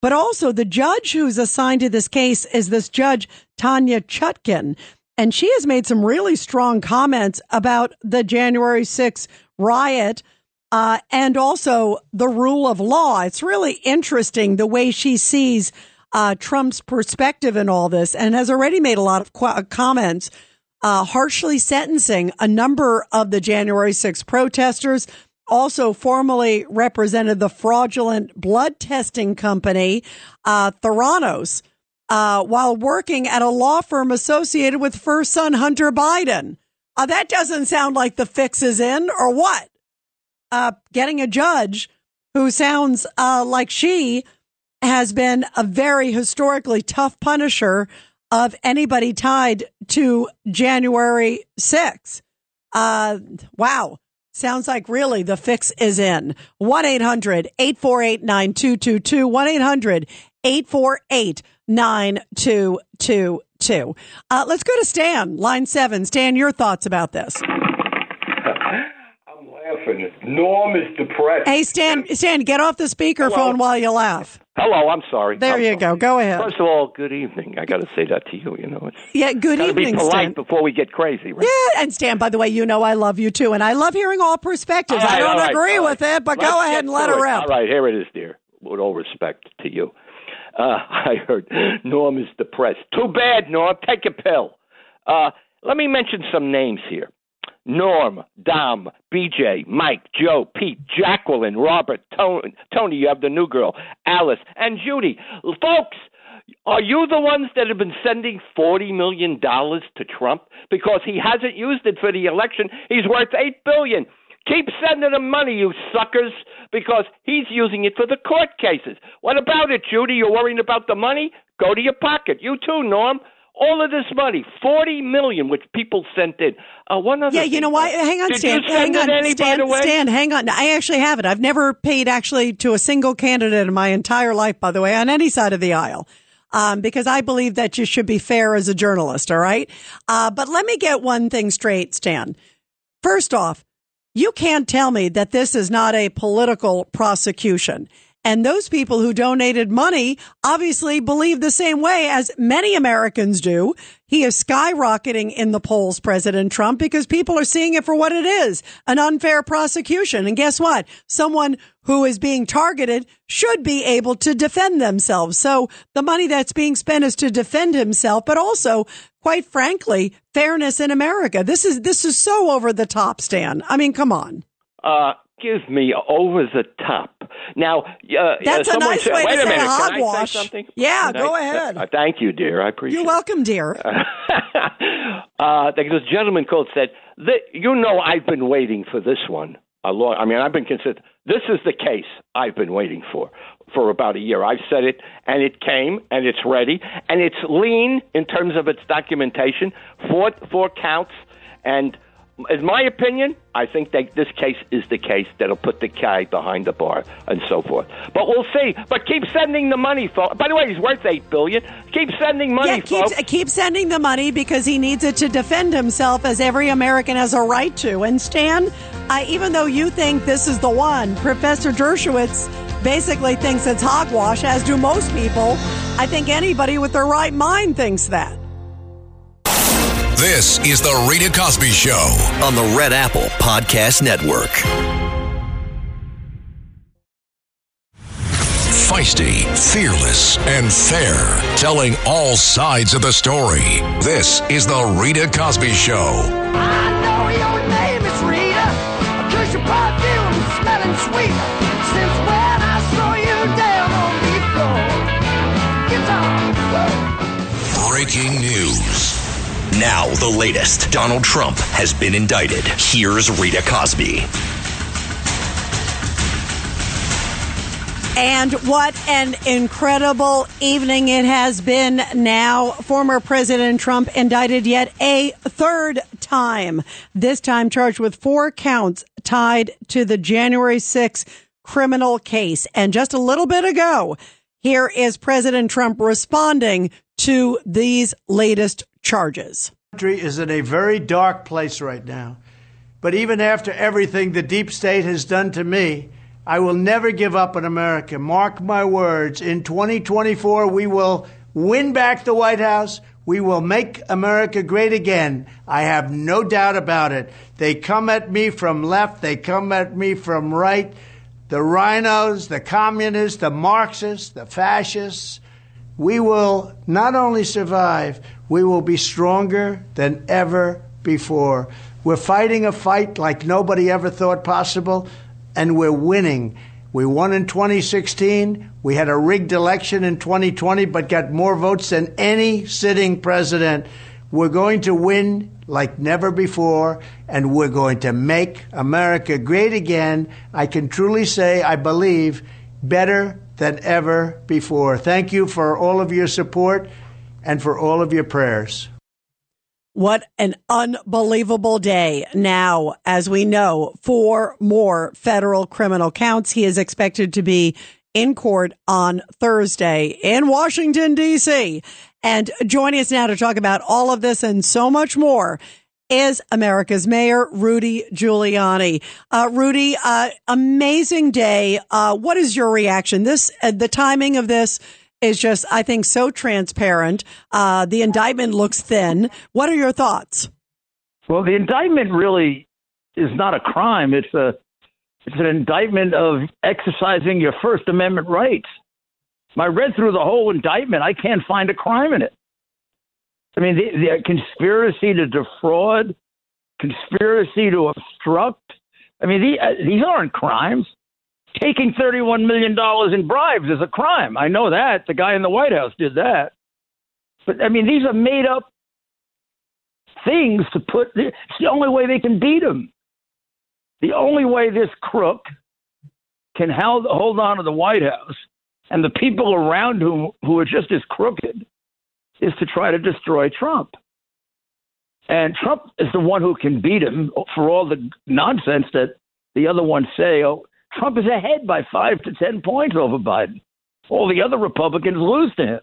But also the judge who's assigned to this case is this judge, Tanya Chutkan. And she has made some really strong comments about the January 6th riot uh, and also the rule of law. It's really interesting the way she sees uh, Trump's perspective in all this and has already made a lot of qu- comments uh, harshly sentencing a number of the January 6 protesters. Also, formally represented the fraudulent blood testing company, uh, Theranos, uh, while working at a law firm associated with first son Hunter Biden. Uh, that doesn't sound like the fix is in, or what? Uh, getting a judge who sounds uh, like she has been a very historically tough punisher of anybody tied to January 6th. Uh, wow. Sounds like really the fix is in. 1 800 848 9222. 1 800 848 9222. Uh, let's go to Stan, line seven. Stan, your thoughts about this. Laughing. Norm is depressed. Hey, Stan, Stan, get off the speakerphone while you laugh. Hello, I'm sorry. There I'm you sorry. go. Go ahead. First of all, good evening. I got to say that to you. You know, it's Yeah, good evening, be polite Stan. before we get crazy, right? Yeah, and Stan, by the way, you know I love you too, and I love hearing all perspectives. All I don't right, agree with right. it, but Let's go ahead and let her rip. All right, here it is, dear. With all respect to you. Uh, I heard Norm is depressed. Too bad, Norm. Take a pill. Uh, let me mention some names here. Norm, Dom, BJ, Mike, Joe, Pete, Jacqueline, Robert, Tony, Tony, you have the new girl, Alice, and Judy. Folks, are you the ones that have been sending $40 million to Trump? Because he hasn't used it for the election. He's worth 8 billion. Keep sending him money, you suckers, because he's using it for the court cases. What about it, Judy? You're worrying about the money? Go to your pocket. You too, Norm. All of this money, forty million, which people sent in. Uh, one other. Yeah, you know why? Hang on, Did Stan. you send hang on, any, Stan. by the way? Stan, hang on. I actually have it. I've never paid actually to a single candidate in my entire life, by the way, on any side of the aisle. Um, because I believe that you should be fair as a journalist. All right. Uh, but let me get one thing straight, Stan. First off, you can't tell me that this is not a political prosecution. And those people who donated money obviously believe the same way as many Americans do. He is skyrocketing in the polls, President Trump, because people are seeing it for what it is, an unfair prosecution. And guess what? Someone who is being targeted should be able to defend themselves. So the money that's being spent is to defend himself, but also, quite frankly, fairness in America. This is, this is so over the top, Stan. I mean, come on. Uh, give me over the top. Now, uh, That's uh, a someone nice said, way to wait a say minute, can I say something? Yeah, Can go I- ahead. Uh, thank you, dear. I appreciate. It. You're welcome, dear. uh, this gentleman called said, that, "You know, I've been waiting for this one a long. I mean, I've been considered. This is the case I've been waiting for for about a year. I've said it, and it came, and it's ready, and it's lean in terms of its documentation. Four four counts, and." In my opinion, I think that this case is the case that'll put the guy behind the bar and so forth. But we'll see. But keep sending the money, folks. By the way, he's worth eight billion. Keep sending money, yeah, keep, folks. keep sending the money because he needs it to defend himself as every American has a right to. And Stan, I, even though you think this is the one, Professor Dershowitz basically thinks it's hogwash, as do most people. I think anybody with their right mind thinks that. This is The Rita Cosby Show. on the Red Apple Podcast Network. Feisty, fearless, and fair. Telling all sides of the story. This is The Rita Cosby Show. I know your name is Rita, cause your perfume smelling sweet. Now, the latest. Donald Trump has been indicted. Here's Rita Cosby. And what an incredible evening it has been now. Former President Trump indicted yet a third time, this time charged with four counts tied to the January 6th criminal case. And just a little bit ago, here is President Trump responding to these latest charges. country is in a very dark place right now. But even after everything the deep state has done to me, I will never give up on America. Mark my words. In 2024, we will win back the White House. We will make America great again. I have no doubt about it. They come at me from left, they come at me from right. The RINOs, the communists, the Marxists, the fascists. We will not only survive, we will be stronger than ever before. We're fighting a fight like nobody ever thought possible, and we're winning. We won in 2016. We had a rigged election in 2020, but got more votes than any sitting president. We're going to win like never before, and we're going to make America great again. I can truly say, I believe, better than ever before. Thank you for all of your support and for all of your prayers. What an unbelievable day. Now, as we know, four more federal criminal counts. He is expected to be in court on Thursday in Washington, D.C. And joining us now to talk about all of this and so much more is America's Mayor, Rudy Giuliani. Uh, Rudy, uh, amazing day. Uh, what is your reaction? This, uh, the timing of this is just, I think, so transparent. Uh, the indictment looks thin. What are your thoughts? Well, the indictment really is not a crime. It's a it's an indictment of exercising your First Amendment rights. I read through the whole indictment. I can't find a crime in it. I mean, the, the conspiracy to defraud conspiracy to obstruct. I mean, the, uh, these aren't crimes. Taking $31 million in bribes is a crime. I know that. The guy in the White House did that. But, I mean, these are made up things to put. It's the only way they can beat him. The only way this crook can hold, hold on to the White House and the people around him who are just as crooked is to try to destroy Trump. And Trump is the one who can beat him for all the nonsense that the other ones say. Oh, Trump is ahead by five to 10 points over Biden. All the other Republicans lose to him.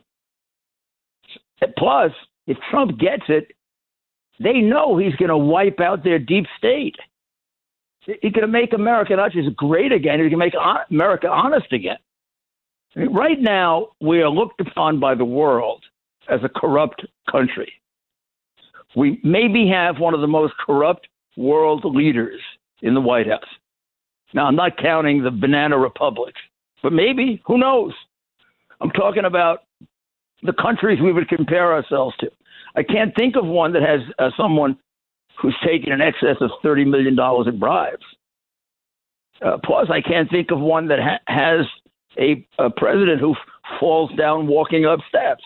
Plus, if Trump gets it, they know he's going to wipe out their deep state. He's going to make America not just great again, he's going to make America honest again. I mean, right now, we are looked upon by the world as a corrupt country. We maybe have one of the most corrupt world leaders in the White House. Now, I'm not counting the banana republics, but maybe, who knows? I'm talking about the countries we would compare ourselves to. I can't think of one that has uh, someone who's taken in excess of $30 million in bribes. Uh, plus, I can't think of one that ha- has a, a president who f- falls down walking up steps.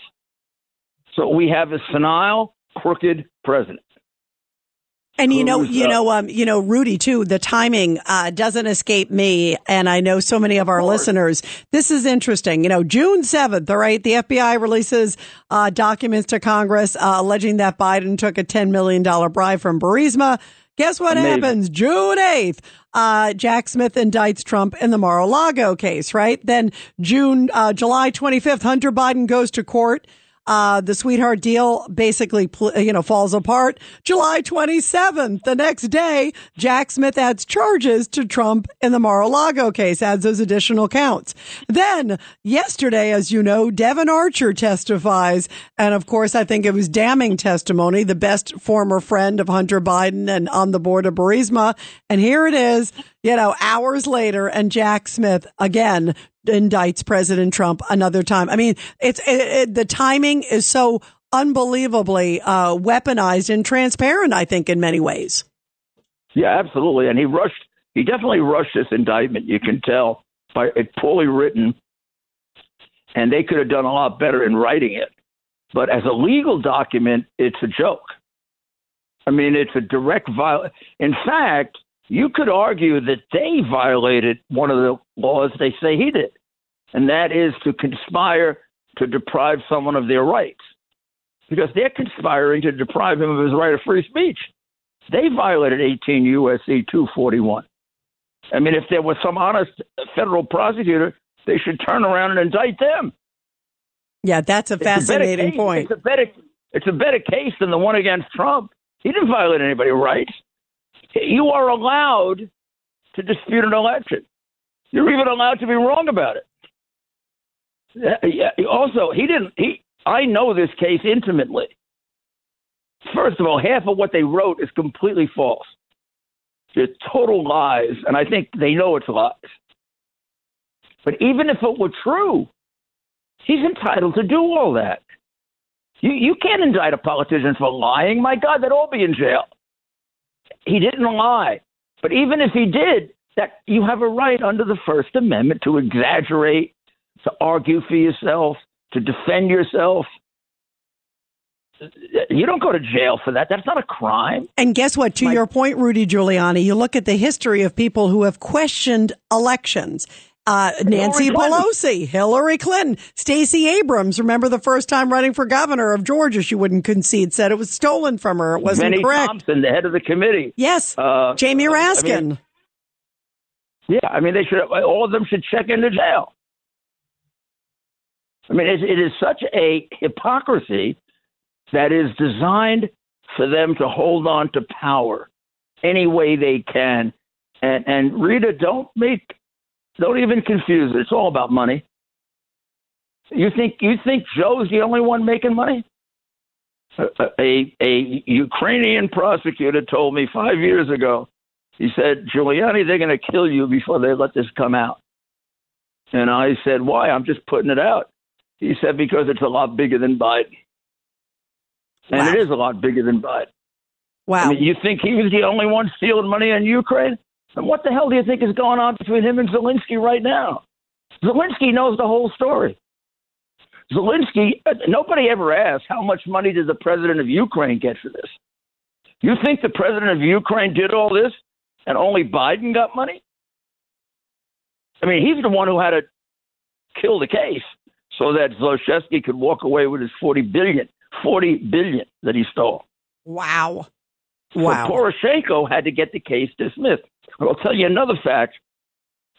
So we have a senile, crooked president. And you know, you know, um, you know, Rudy too. The timing uh, doesn't escape me, and I know so many of our listeners. This is interesting. You know, June seventh. All right, the FBI releases uh, documents to Congress uh, alleging that Biden took a ten million dollar bribe from Burisma. Guess what Amazing. happens? June eighth. Uh, Jack Smith indicts Trump in the Mar-a-Lago case, right? Then June, uh, July 25th, Hunter Biden goes to court uh, the sweetheart deal basically, you know, falls apart. July 27th, the next day, Jack Smith adds charges to Trump in the Mar-a-Lago case, adds those additional counts. Then yesterday, as you know, Devon Archer testifies. And of course, I think it was damning testimony, the best former friend of Hunter Biden and on the board of Burisma. And here it is, you know, hours later and Jack Smith again indicts President Trump another time. I mean, it's it, it, the timing is so unbelievably uh, weaponized and transparent. I think in many ways. Yeah, absolutely. And he rushed. He definitely rushed this indictment. You can tell by it poorly written, and they could have done a lot better in writing it. But as a legal document, it's a joke. I mean, it's a direct violation. In fact, you could argue that they violated one of the laws they say he did, and that is to conspire to deprive someone of their rights. Because they're conspiring to deprive him of his right of free speech. They violated 18 U.S.C. 241. I mean, if there was some honest federal prosecutor, they should turn around and indict them. Yeah, that's a fascinating a point. It's a, better, it's a better case than the one against Trump. He didn't violate anybody's rights you are allowed to dispute an election. You're even allowed to be wrong about it. Also, he didn't. He. I know this case intimately. First of all, half of what they wrote is completely false. They're total lies, and I think they know it's lies. But even if it were true, he's entitled to do all that. You you can't indict a politician for lying. My God, they'd all be in jail he didn't lie. But even if he did, that you have a right under the First Amendment to exaggerate, to argue for yourself, to defend yourself. You don't go to jail for that. That's not a crime. And guess what? To My- your point, Rudy Giuliani, you look at the history of people who have questioned elections uh, Nancy Pelosi, Hillary Clinton, Stacey Abrams. Remember the first time running for governor of Georgia, she wouldn't concede, said it was stolen from her. It wasn't Bennie correct. Thompson, the head of the committee. Yes, uh, Jamie Raskin. I mean, yeah, I mean they should. All of them should check into jail. I mean, it, it is such a hypocrisy that is designed for them to hold on to power any way they can. And and Rita, don't make don't even confuse it. It's all about money. You think you think Joe's the only one making money? A, a, a Ukrainian prosecutor told me five years ago. He said, Giuliani, they're going to kill you before they let this come out. And I said, why? I'm just putting it out. He said, because it's a lot bigger than Biden. And wow. it is a lot bigger than Biden. Wow. I mean, you think he was the only one stealing money in Ukraine? And what the hell do you think is going on between him and Zelensky right now? Zelensky knows the whole story. Zelensky, uh, nobody ever asked how much money did the president of Ukraine get for this. You think the president of Ukraine did all this and only Biden got money? I mean, he's the one who had to kill the case so that Zlochevsky could walk away with his 40 billion, 40 billion that he stole. Wow. Wow. So Poroshenko had to get the case dismissed. I'll tell you another fact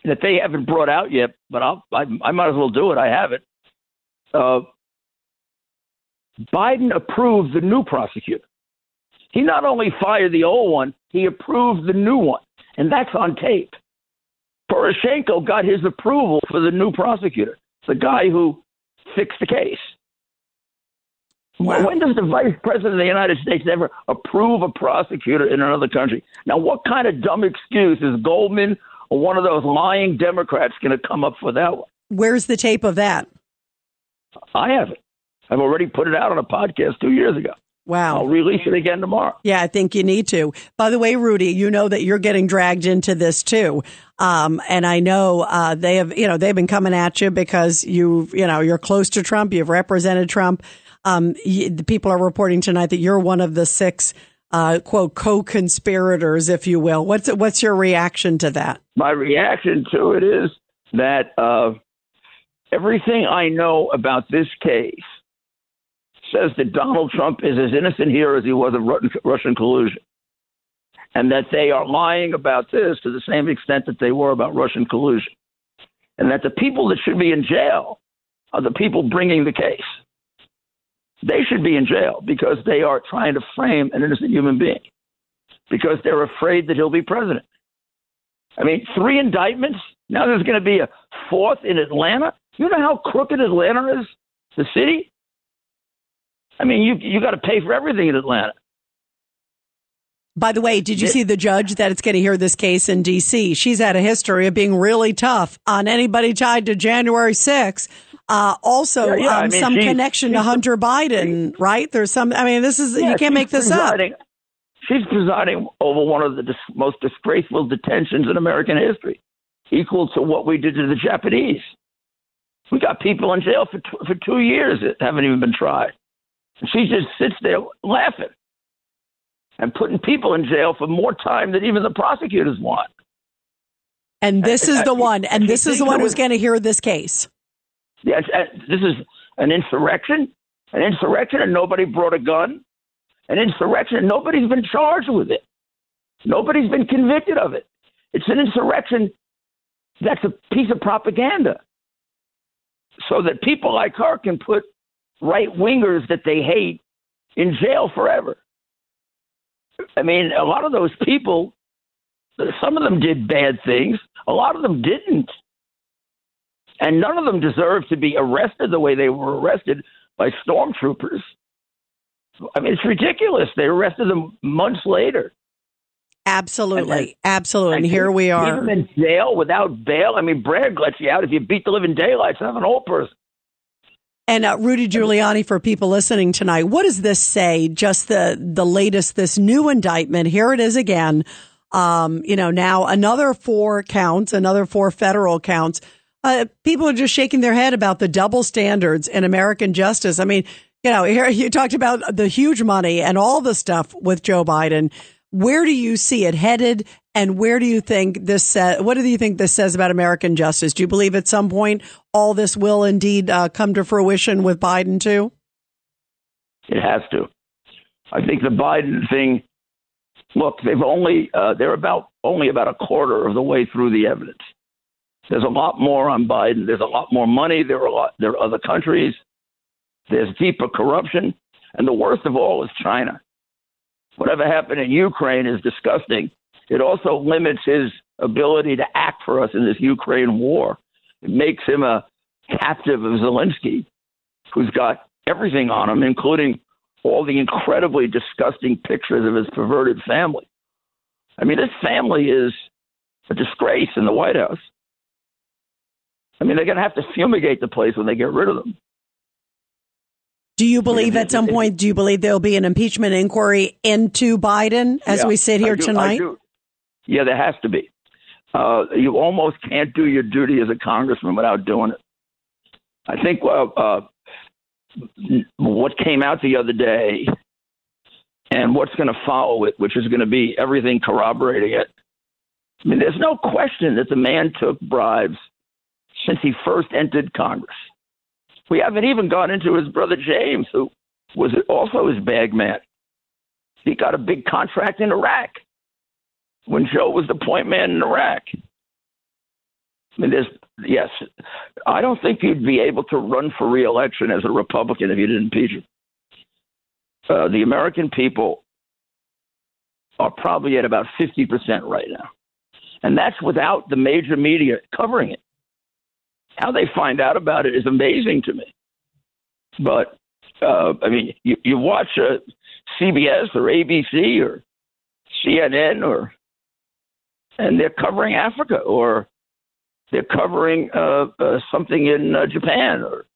that they haven't brought out yet, but I'll, I, I might as well do it. I have it. Uh, Biden approved the new prosecutor. He not only fired the old one, he approved the new one, and that's on tape. Poroshenko got his approval for the new prosecutor, the guy who fixed the case. Wow. When does the vice president of the United States ever approve a prosecutor in another country? Now, what kind of dumb excuse is Goldman or one of those lying Democrats going to come up for that one? Where's the tape of that? I have it. I've already put it out on a podcast two years ago. Wow. I'll release it again tomorrow. Yeah, I think you need to. By the way, Rudy, you know that you're getting dragged into this too. Um, and I know, uh, they have, you know, they've been coming at you because you, you know, you're close to Trump. You've represented Trump. Um, you, the people are reporting tonight that you're one of the six, uh, quote, co-conspirators, if you will. What's, what's your reaction to that? My reaction to it is that, uh, everything I know about this case says that Donald Trump is as innocent here as he was of Russian collusion. And that they are lying about this to the same extent that they were about Russian collusion. And that the people that should be in jail are the people bringing the case. They should be in jail because they are trying to frame an innocent human being, because they're afraid that he'll be president. I mean, three indictments. Now there's going to be a fourth in Atlanta. You know how crooked Atlanta is, the city? I mean, you you got to pay for everything in Atlanta. By the way, did you see the judge that it's going to hear this case in D.C.? She's had a history of being really tough on anybody tied to January 6th. Uh, also, yeah, yeah, um, I mean, some she, connection to Hunter Biden, right? There's some. I mean, this is yeah, you can't make this presiding, up. She's presiding over one of the dis- most disgraceful detentions in American history, equal to what we did to the Japanese. We got people in jail for t- for two years that haven't even been tried. And She just sits there laughing and putting people in jail for more time than even the prosecutors want. And this is the one, and this is the one who's going to hear this case. Yes, uh, this is an insurrection, an insurrection, and nobody brought a gun. An insurrection, and nobody's been charged with it. Nobody's been convicted of it. It's an insurrection that's a piece of propaganda so that people like her can put right wingers that they hate in jail forever. I mean, a lot of those people, some of them did bad things, a lot of them didn't. And none of them deserve to be arrested the way they were arrested by stormtroopers. I mean, it's ridiculous. They arrested them months later. Absolutely, and, absolutely. And, here we are. Leave in jail without bail. I mean, Bragg lets you out if you beat the living daylights out of an old person. And uh, Rudy Giuliani, for people listening tonight, what does this say? Just the the latest, this new indictment. Here it is again. Um, you know, now another four counts, another four federal counts. Uh, people are just shaking their head about the double standards in American justice. I mean, you know, here you talked about the huge money and all the stuff with Joe Biden. Where do you see it headed? And where do you think this, uh, what do you think this says about American justice? Do you believe at some point all this will indeed uh, come to fruition with Biden too? It has to. I think the Biden thing, look, they've only, uh, they're about only about a quarter of the way through the evidence. There's a lot more on Biden. There's a lot more money. There are a lot, there are other countries. There's deeper corruption. And the worst of all is China whatever happened in Ukraine is disgusting. It also limits his ability to act for us in this Ukraine war. It makes him a captive of Zelensky, who's got everything on him, including all the incredibly disgusting pictures of his perverted family. I mean, this family is a disgrace in the White House. I mean, they're going to have to fumigate the place when they get rid of them. Do you believe at some point, do you believe there'll be an impeachment inquiry into Biden as Yeah, we sit here do- tonight? Yeah, there has to be. Uh, you almost can't do your duty as a congressman without doing it. I think uh, uh, what came out the other day and what's going to follow it, which is going to be everything corroborating it. I mean, there's no question that the man took bribes since he first entered Congress. We haven't even gone into his brother James, who was also his bag man. He got a big contract in Iraq when Joe was the point man in Iraq. I mean, there's yes, I don't think you'd be able to run for reelection as a Republican if you didn't impeach him. Uh, the American people are probably at about fifty percent right now, and that's without the major media covering it. How they find out about it is amazing to me. But uh, I mean, you, you watch uh, CBS or ABC or CNN or and they're covering Africa or they're covering uh, uh, something in uh, Japan or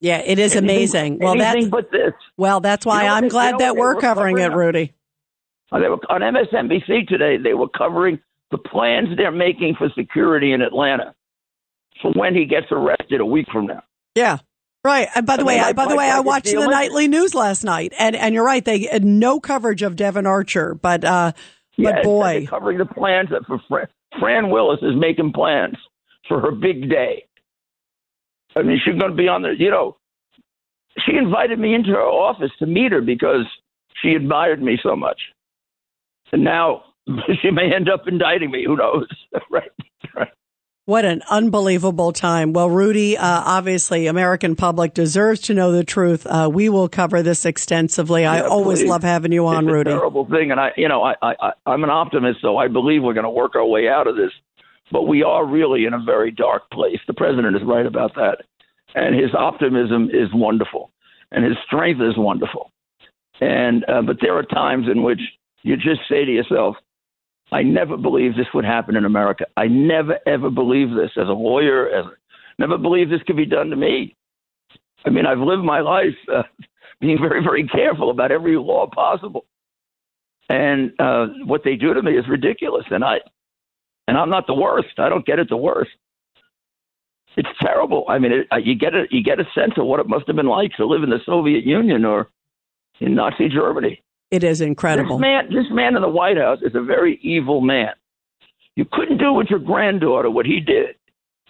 Yeah, it is Anything- amazing. Well, that's but this. well, that's why You know I'm they- you glad know that we're were covering it. Rudy. Uh, they were on MSNBC today. They were covering the plans they're making for security in Atlanta for when he gets arrested a week from now. Yeah. Right. And by the way, I, by the way, I watched the the nightly news last night, and and you're right. They had no coverage of Devon Archer, but uh, Yeah, but boy, covering the plans that for Fran, Fran Willis is making plans for her big day. I mean, she's going to be on the. You know, she invited me into her office to meet her because she admired me so much, and now she may end up indicting me. Who knows? right. right. What an unbelievable time. Well, Rudy, uh, obviously, American public deserves to know the truth. Uh, we will cover this extensively. I Yeah, always please. love having you on, it's Rudy. A terrible thing, and I, you know, I, I, I- I'm an optimist, so I believe we're going to work our way out of this. But we are really in a very dark place. The president is right about that, and his optimism is wonderful, and his strength is wonderful. And uh, but there are times in which you just say to yourself, "I never believed this would happen in America. I never ever believed this as a lawyer. As never believed this could be done to me." I mean, I've lived my life uh, being very, very careful about every law possible, and uh, what they do to me is ridiculous. And I, and I'm not the worst. I don't get it the worst. It's terrible. I mean, it, uh, you get a you get a sense of what it must have been like to live in the Soviet Union or in Nazi Germany. It is incredible. This man, this man in the White House is a very evil man. You couldn't do with your granddaughter what he did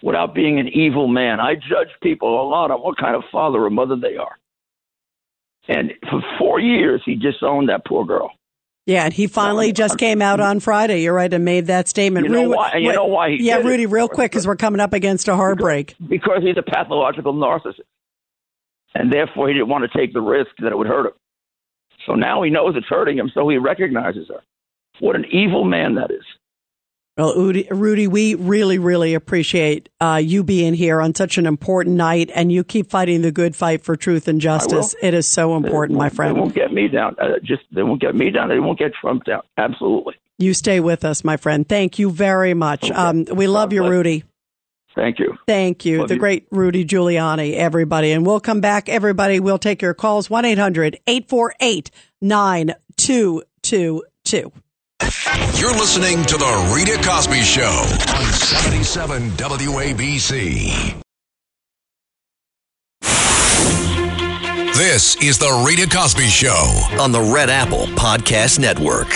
without being an evil man. I judge people a lot on what kind of father or mother they are. And for four years, he disowned that poor girl. Yeah, and he finally just came out on Friday. You're right, and made that statement. You know Rudy, why- you know why he yeah? Rudy, real quick, because we're coming up against a hard break. Because he's a pathological narcissist. And therefore, he didn't want to take the risk that it would hurt him. So now he knows it's hurting him, so he recognizes her. What an evil man that is. Well, Rudy, Rudy, we really, really appreciate uh, you being here on such an important night, and you keep fighting the good fight for truth and justice. It is so important, my friend. They won't get me down. Uh, just they won't get me down. They won't get Trump down. Absolutely. You stay with us, my friend. Thank you very much. Um, we love you. Rudy. Thank you. Thank you. Love the you. great Rudy Giuliani, everybody. And we'll come back, everybody. We'll take your calls 1 800 848 9222. You're listening to The Rita Cosby Show on 77 WABC. This is The Rita Cosby Show on the Red Apple Podcast Network.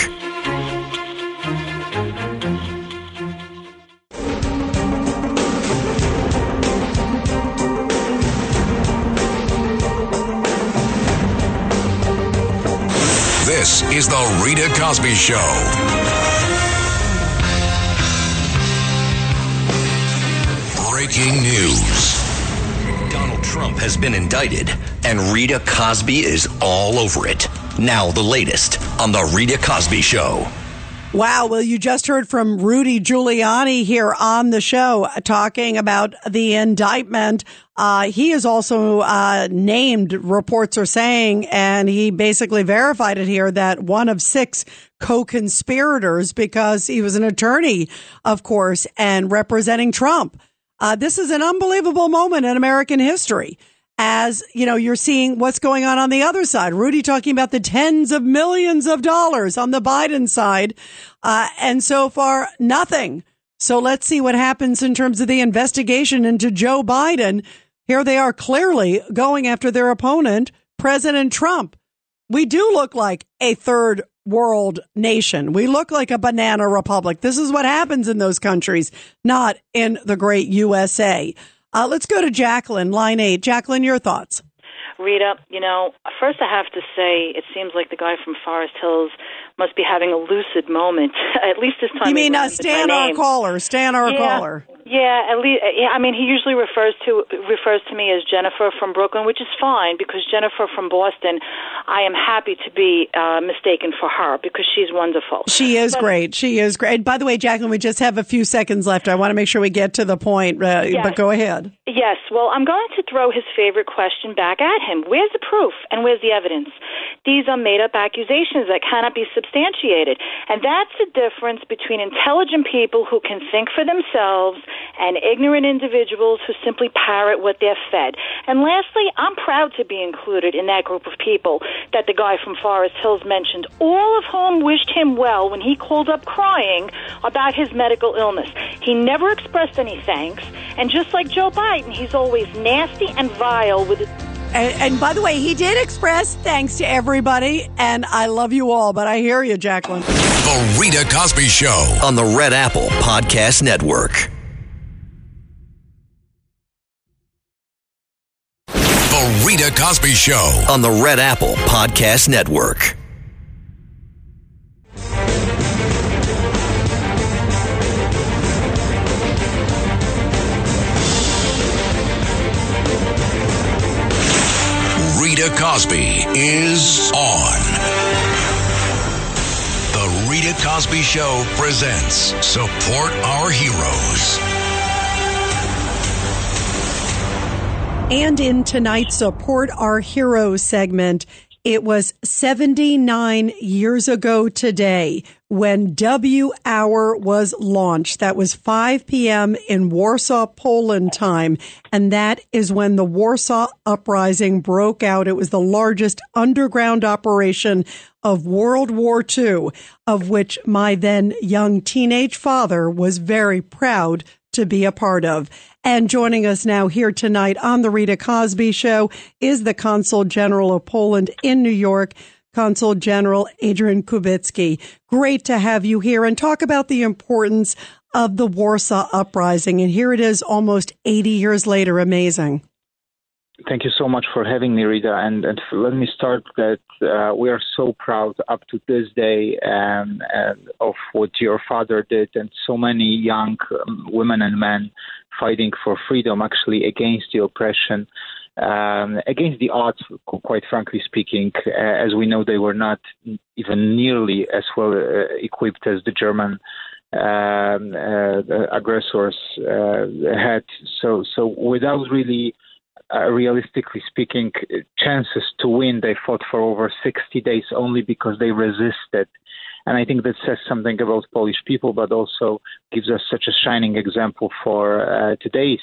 This is The Rita Cosby Show. Breaking news. Donald Trump has been indicted, and Rita Cosby is all over it. Now, the latest on The Rita Cosby Show. Wow. Well, you just heard from Rudy Giuliani here on the show uh, talking about the indictment. Uh, he is also uh, named, reports are saying, and he basically verified it here that one of six co-conspirators because he was an attorney, of course, and representing Trump. Uh, this is an unbelievable moment in American history. As you know, you're seeing what's going on on the other side. Rudy talking about the tens of millions of dollars on the Biden side, uh, and so far nothing. So let's see what happens in terms of the investigation into Joe Biden. Here they are clearly going after their opponent, President Trump. We do look like a third world nation. We look like a banana republic. This is what happens in those countries, not in the great USA. Uh, let's go to Jacqueline, line eight. Jacqueline, your thoughts. Rita, you know, first I have to say it seems like the guy from Forest Hills must be having a lucid moment. At least this time. You mean uh, Stan our caller? Stan our Yeah. caller. Yeah, at least. Yeah, I mean, he usually refers to refers to me as Jennifer from Brooklyn, which is fine because Jennifer from Boston, I am happy to be uh, mistaken for her because she's wonderful. She is great. She is great. By the way, Jacqueline, we just have a few seconds left. I want to make sure we get to the point, uh, Yes. but go ahead. Yes, well, I'm going to throw his favorite question back at him. Where's the proof and where's the evidence? These are made up accusations that cannot be substantiated. And that's the difference between intelligent people who can think for themselves and ignorant individuals who simply parrot what they're fed. And lastly, I'm proud to be included in that group of people that the guy from Forest Hills mentioned, all of whom wished him well when he called up crying about his medical illness. He never expressed any thanks, and just like Joe Biden, he's always nasty and vile with his And, and by the way, he did express thanks to everybody, and I love you all, but I hear you, Jacqueline. The Rita Cosby Show. on the Red Apple Podcast Network. The Rita Cosby Show. On the Red Apple Podcast Network. Rita Cosby is on. The Rita Cosby Show presents Support Our Heroes. And in tonight's Support Our Heroes segment, it was 79 years ago today when W Hour was launched. That was 5 p.m. in Warsaw, Poland time. And that is when the Warsaw Uprising broke out. It was the largest underground operation of World War II, of which my then young teenage father was very proud to be a part of. And joining us now here tonight on the Rita Cosby Show is the Consul General of Poland in New York, Consul General Adrian Kubicki. Great to have you here and talk about the importance of the Warsaw Uprising. And here it is almost 80 years later. Amazing. Thank you so much for having me, Rita. And, and let me start that uh, we are so proud up to this day um, and of what your father did, and so many young um, women and men fighting for freedom, actually against the oppression, um, against the odds. Quite frankly speaking, uh, as we know, they were not even nearly as well uh, equipped as the German um, uh, aggressors uh, had. So, so without really uh, realistically speaking, chances to win, they fought for over 60 days only because they resisted. And I think that says something about Polish people, but also gives us such a shining example for uh, today's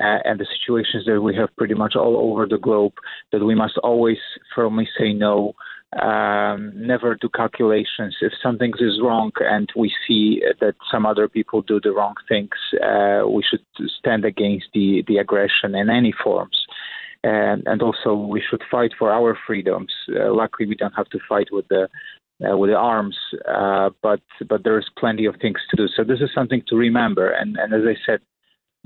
uh, and the situations that we have pretty much all over the globe that we must always firmly say no, um, never do calculations. If something is wrong and we see that some other people do the wrong things, uh, we should stand against the, the aggression in any forms. And, and also, we should fight for our freedoms. Uh, luckily, we don't have to fight with the uh, with the arms, uh, but but there is plenty of things to do. So this is something to remember. And, and as I said,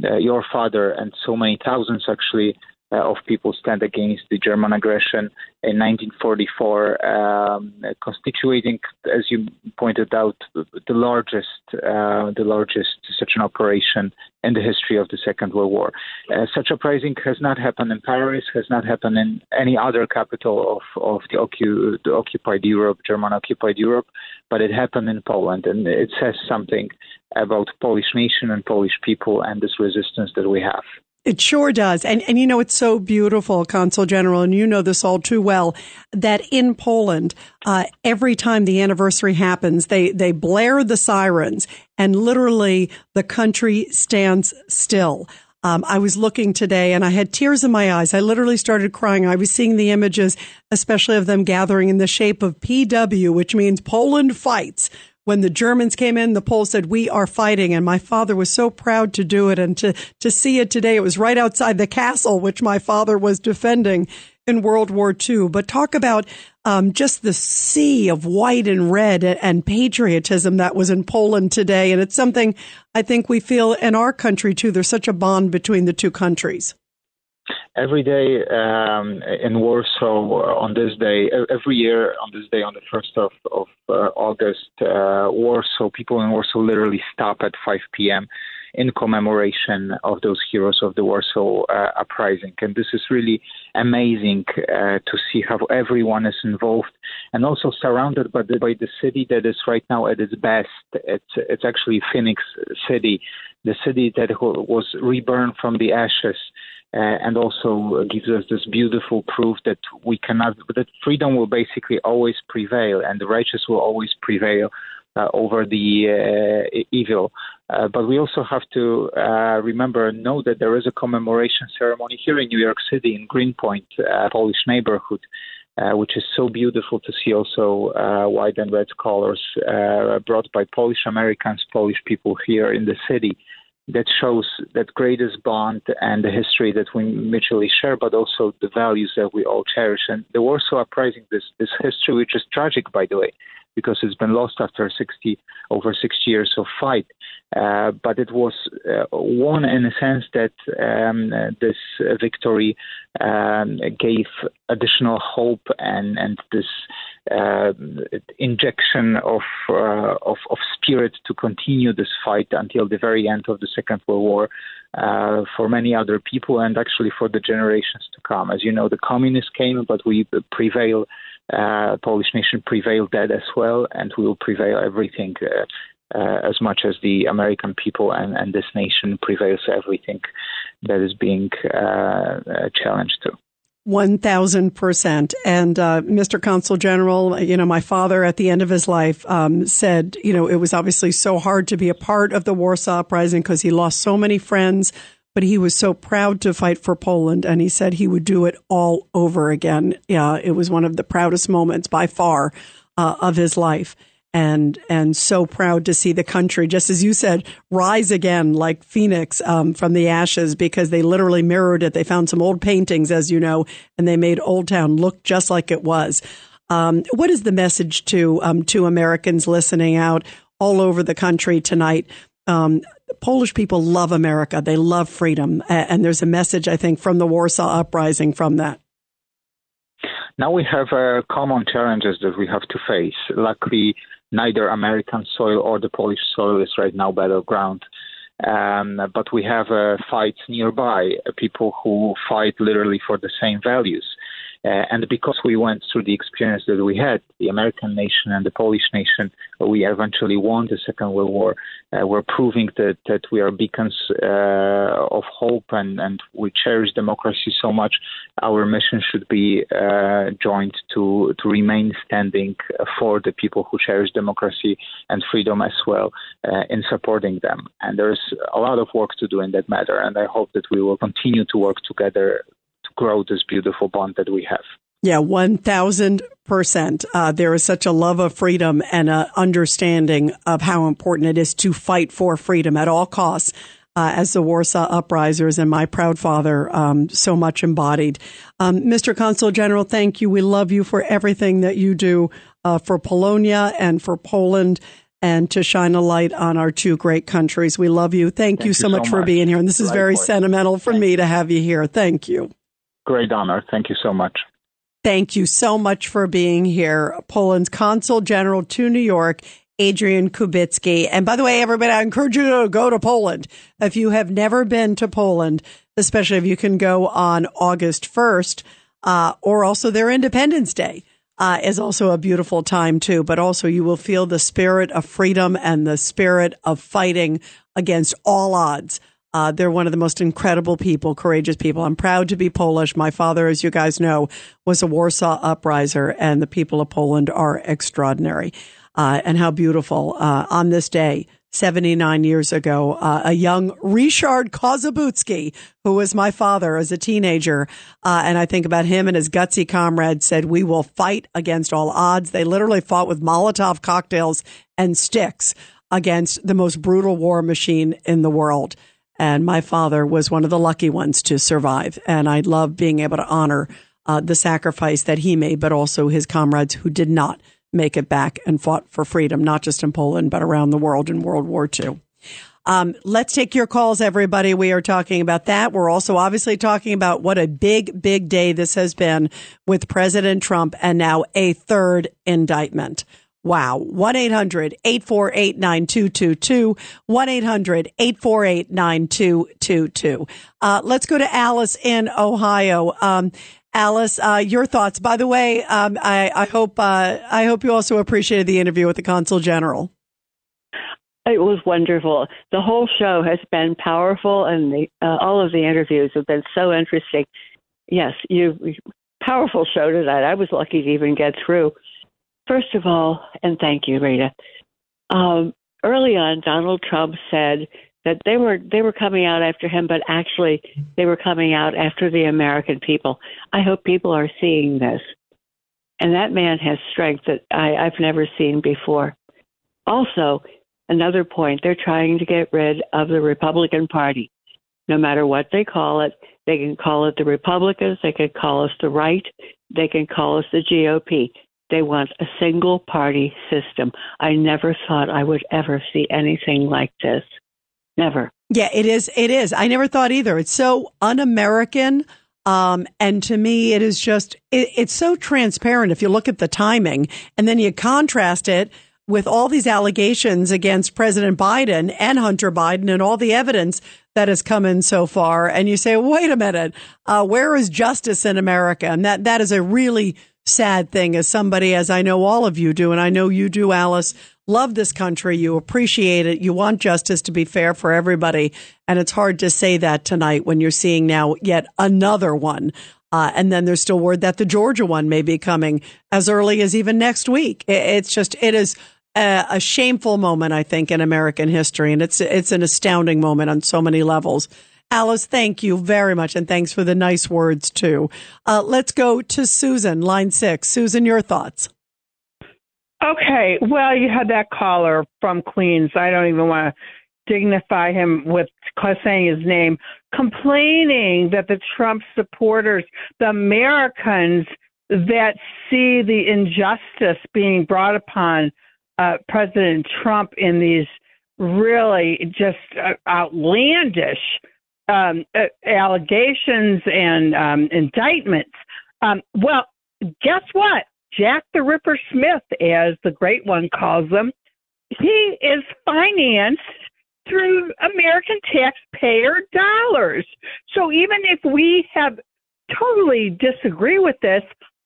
Uh, your father and so many thousands actually uh, of people stand against the German aggression in 1944, um, constituting, as you pointed out, the largest uh, the largest such an operation in the history of the Second World War. Uh, such uprising has not happened in Paris, has not happened in any other capital of of the, occu- the occupied Europe, German occupied Europe, but it happened in Poland, and it says something about Polish nation and Polish people and this resistance that we have. It sure does. And, and you know, it's so beautiful, Consul General, and you know this all too well, that in Poland, uh, every time the anniversary happens, they, they blare the sirens and literally the country stands still. Um, I was looking today and I had tears in my eyes. I literally started crying. I was seeing the images, especially of them gathering in the shape of PW, which means Poland fights. When the Germans came in, the Poles said, we are fighting. And my father was so proud to do it and to, to see it today. It was right outside the castle, which my father was defending in World War II. But talk about um, just the sea of white and red and patriotism that was in Poland today. And it's something I think we feel in our country too. There's such a bond between the two countries every day um, in Warsaw on this day, every year on this day, on the 1st of, of uh, August, uh, Warsaw, people in Warsaw literally stop at 5 p.m. in commemoration of those heroes of the Warsaw uh, Uprising. And this is really amazing uh, to see how everyone is involved and also surrounded by the, by the city that is right now at its best. It's, it's actually Phoenix City, the city that was reborn from the ashes uh, and also gives us this beautiful proof that we cannot, that freedom will basically always prevail and the righteous will always prevail uh, over the uh, evil. Uh, but we also have to uh, remember and know that there is a commemoration ceremony here in New York City in Greenpoint, uh, Polish neighborhood. which is so beautiful to see also white and red colors brought by Polish Americans, Polish people here in the city that shows that greatest bond and the history that we mutually share, but also the values that we all cherish. And the Warsaw Uprising, this this history, which is tragic, by the way, because it's been lost after 60 over 60 years of fight. Uh, but it was uh, won in a sense that um, this victory um, gave additional hope and and this uh, injection of, uh, of, of spirit to continue this fight until the very end of the Second World War uh, for many other people and actually for the generations to come. As you know, the communists came, but we prevail. Uh, Polish nation prevailed that as well, and we will prevail everything. Uh, uh, as much as the American people and, and, this nation prevails everything that is being challenged to. 1000%. And uh, Mr. Consul General, you know, my father at the end of his life um, said, you know, it was obviously so hard to be a part of the Warsaw Uprising because he lost so many friends, but he was so proud to fight for Poland. And he said he would do it all over again. Yeah, it was one of the proudest moments by far uh, of his life and and so proud to see the country, just as you said, rise again like phoenix um, from the ashes because they literally mirrored it. They found some old paintings, as you know, and they made Old Town look just like it was. Um, what is the message to um, to Americans listening out all over the country tonight? Um, Polish people love America; they love freedom, and there's a message I think from the Warsaw Uprising from that. Now we have uh, common challenges that we have to face. Luckily, neither American soil or the Polish soil is right now battleground. Um, but we have uh, fights nearby, uh, people who fight literally for the same values. Uh, and because we went through the experience that we had, the American nation and the Polish nation, we eventually won the Second World War. Uh, we're proving that, that we are beacons uh, of hope and, and we cherish democracy so much. Our mission should be uh, joined to, to remain standing for the people who cherish democracy and freedom as well uh, in supporting them. And there's a lot of work to do in that matter. And I hope that we will continue to work together to grow this beautiful bond that we have. Yeah, 1000%. Uh, there is such a love of freedom and an understanding of how important it is to fight for freedom at all costs. Uh, as the Warsaw Uprisers and my proud father um, so much embodied. Um, Mr. Consul General, thank you. We love you for everything that you do uh, for Polonia and for Poland and to shine a light on our two great countries. We love you. Thank, thank you so, you much, so much for being here. And this is very sentimental for me to have you here. Thank you. Great honor. Thank you so much. Thank you so much for being here. Poland's Consul General to New York, Adrian Kubicki. And by the way, everybody, I encourage you to go to Poland. If you have never been to Poland, especially if you can go on August 1st, uh, or also their Independence Day. Uh, is also a beautiful time too, but also you will feel the spirit of freedom and the spirit of fighting against all odds. Uh, they're one of the most incredible people, courageous people. I'm proud to be Polish. My father, as you guys know, was a Warsaw upriser, and the people of Poland are extraordinary. Uh, and how beautiful uh, on this day 79 years ago. Uh, a young Richard Kossobudzki, who was my father as a teenager. Uh, and I think about him and his gutsy comrades said, we will fight against all odds. They literally fought with Molotov cocktails and sticks against the most brutal war machine in the world. And my father was one of the lucky ones to survive. And I love being able to honor uh, the sacrifice that he made, but also his comrades who did not make it back and fought for freedom, not just in Poland, but around the world in World War II. Um, let's take your calls, everybody. We are talking about that. We're also obviously talking about what a big, big day this has been with President Trump and now a third indictment. Wow. 1-800-848-9222. 1-800-848-9222. Uh, let's go to Alice in Ohio. Um, Alice, uh, your thoughts. By the way, um, I, I, hope uh, I hope you also appreciated the interview with the consul general. It was wonderful. The whole show has been powerful, and the, uh, all of the interviews have been so interesting. Yes, you powerful show tonight. I was lucky to even get through. First of all, and thank you, Rita. Um, early on, Donald Trump said that they were they were coming out after him, but actually they were coming out after the American people. I hope people are seeing this, and that man has strength that I, I've never seen before. Also, another point: they're trying to get rid of the Republican Party. No matter what they call it, they can call it the Republicans, they can call us the right, they can call us the GOP. They want a single party system. I never thought I would ever see anything like this. Never. Yeah, it is. It is. I never thought either. It's so un-American. Um, and to me, it is just, it, it's so transparent. If you look at the timing and then you contrast it with all these allegations against President Biden and Hunter Biden and all the evidence that has come in so far. And you say, wait a minute, uh, where is justice in America? And that, that is a really sad thing as somebody, as I know all of you do. And I know you do, Alice, love this country. You appreciate it. You want justice to be fair for everybody. And it's hard to say that tonight when you're seeing now yet another one. Uh, and then there's still word that the Georgia one may be coming as early as even next week. It's just, it is a, a shameful moment, I think, in American history. And it's, it's an astounding moment on so many levels. Alice, thank you very much. And thanks for the nice words too. Uh, let's go to Susan, line six. Susan, your thoughts. Okay. Well, you had that caller from Queens. I don't even want to dignify him with saying his name, complaining that the Trump supporters, the Americans that see the injustice being brought upon uh, President Trump in these really just uh, outlandish um, uh, allegations and um, indictments. Um, well, guess what? Jack the Ripper Smith, as the great one calls them, he is financed through American taxpayer dollars. So even if we have totally disagree with this,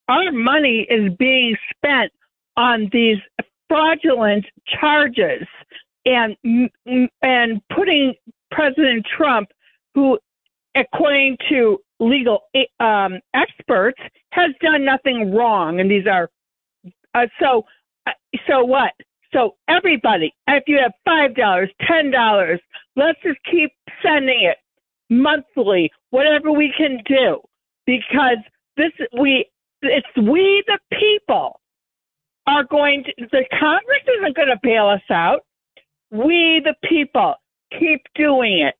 our money is being spent on these fraudulent charges and and putting President Trump, who, according to legal um, experts has done nothing wrong, and these are uh, so. Uh, so what? So everybody, if you have five dollars, ten dollars, let's just keep sending it monthly, whatever we can do, because this we it's we the people are going to the Congress isn't going to bail us out. We the people keep doing it.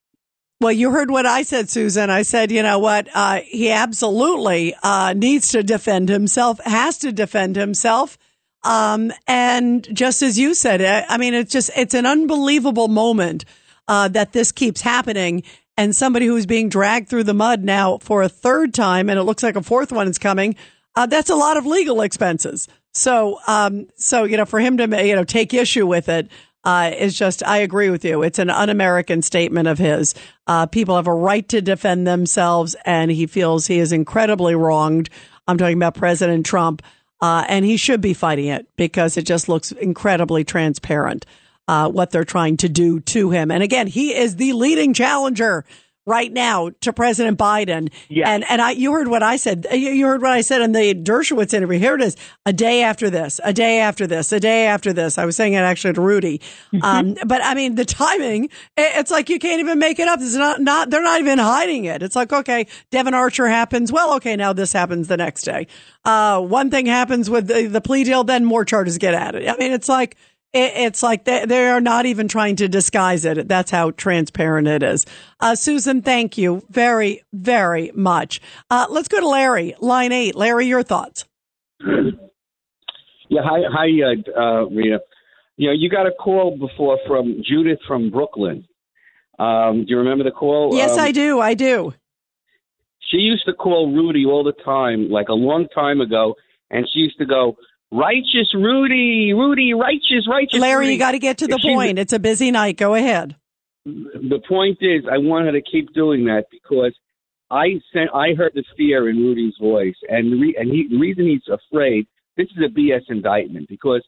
Well, you heard what I said, Susan. I said, you know what? Uh, he absolutely uh, needs to defend himself, has to defend himself. Um, and just as you said, I, I, mean, it's just, it's an unbelievable moment uh, that this keeps happening. And somebody who's being dragged through the mud now for a third time, and it looks like a fourth one is coming. Uh, that's a lot of legal expenses. So, um, so, you know, for him to, you know, take issue with it, uh, is just, I agree with you. It's an un American statement of his. Uh, people have a right to defend themselves, and he feels he is incredibly wronged. I'm talking about President Trump, uh, and he should be fighting it because it just looks incredibly transparent uh, what they're trying to do to him. And again, he is the leading challenger right now to President Biden. And and I you heard what I said. You heard what I said in the Dershowitz interview. Here it is. A day after this, a day after this, a day after this. I was saying it actually to Rudy. Um, but I mean the timing, it's like you can't even make it up. It's not not they're not even hiding it. It's like, okay, Devon Archer happens. Well, okay, now this happens the next day. Uh, one thing happens with the, the plea deal, then more charges get added. I mean, it's like it, it's like they, they are not even trying to disguise it. That's how transparent it is. Uh, Susan, thank you very, very much. Uh, let's go to Larry, line eight. Larry, your thoughts. Yeah, hi, hi, uh, uh, Rita. You know, you got a call before from Judith from Brooklyn. Um, do you remember the call? Yes, Um, I do. I do. She used to call Rudy all the time, like a long time ago, and she used to go, "Righteous Rudy, Rudy, righteous, righteous." Larry, Rudy." you got to get to the If point. It's a busy night. Go ahead. the point is, I want her to keep doing that because I sent, I heard the fear in Rudy's voice, and the, re, and he, the reason he's afraid. This is a BS indictment because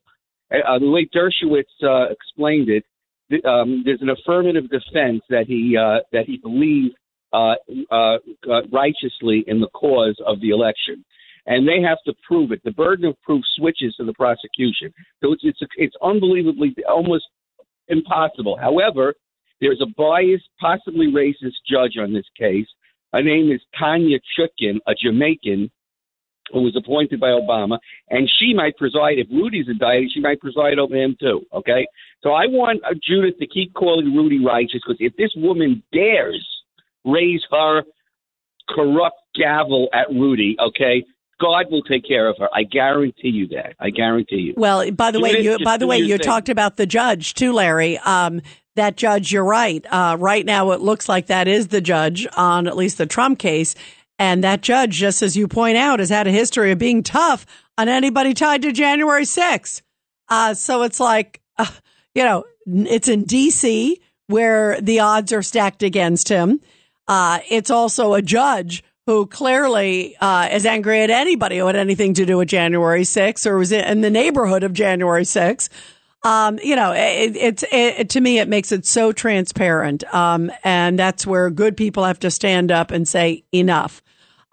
uh, the way Dershowitz uh, explained it, th- um, there's an affirmative defense that he uh, that he believed uh, uh, uh, righteously in the cause of the election. And they have to prove it. The burden of proof switches to the prosecution. So it's it's, it's unbelievably almost impossible. However, there's a biased, possibly racist judge on this case. Her name is Tanya Chutkan, a Jamaican who was appointed by Obama, and she might preside. If Rudy's indicted, she might preside over him too. Okay, so I want uh, Judith to keep calling Rudy righteous because if this woman dares raise her corrupt gavel at Rudy, okay, God will take care of her. I guarantee you that. I guarantee you. Well, by the way, you by the way, you thing. talked about the judge too, Larry. Um, that judge, you're right. Uh, right now, it looks like that is the judge on at least the Trump case, and that judge, just as you point out, has had a history of being tough on anybody tied to January 6th. Uh, so it's like, uh, you know, it's in D.C. where the odds are stacked against him. Uh, it's also a judge who clearly uh, is angry at anybody who had anything to do with January 6th or was in the neighborhood of January 6th. Um, you know, it, it's it, to me, it makes it so transparent. Um, and that's where good people have to stand up and say enough.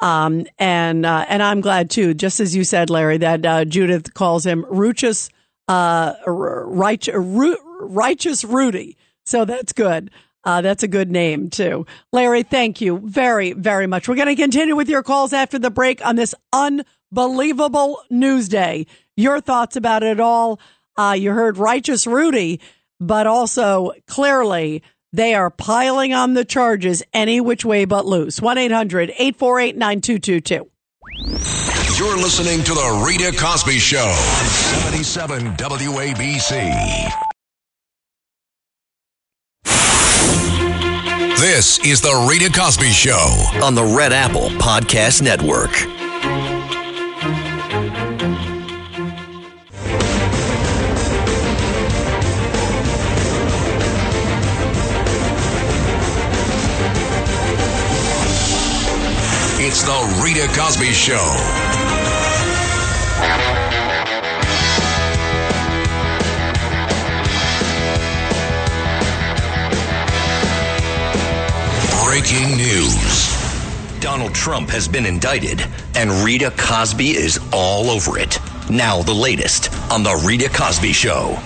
Um, and, uh, and I'm glad too, just as you said, Larry, that, uh, Judith calls him righteous, uh, right, righteous Rudy. So that's good. Uh, that's a good name too. Larry, thank you very, very much. We're going to continue with your calls after the break on this unbelievable news day. Your thoughts about it all. Uh, you heard righteous Rudy, but also clearly they are piling on the charges any which way but loose. 1 800 848 9222. You're listening to The Rita Cosby Show on 77 WABC. This is The Rita Cosby Show on the Red Apple Podcast Network. It's The Rita Cosby Show. Breaking news. Donald Trump has been indicted, and Rita Cosby is all over it. Now, the latest on The Rita Cosby Show.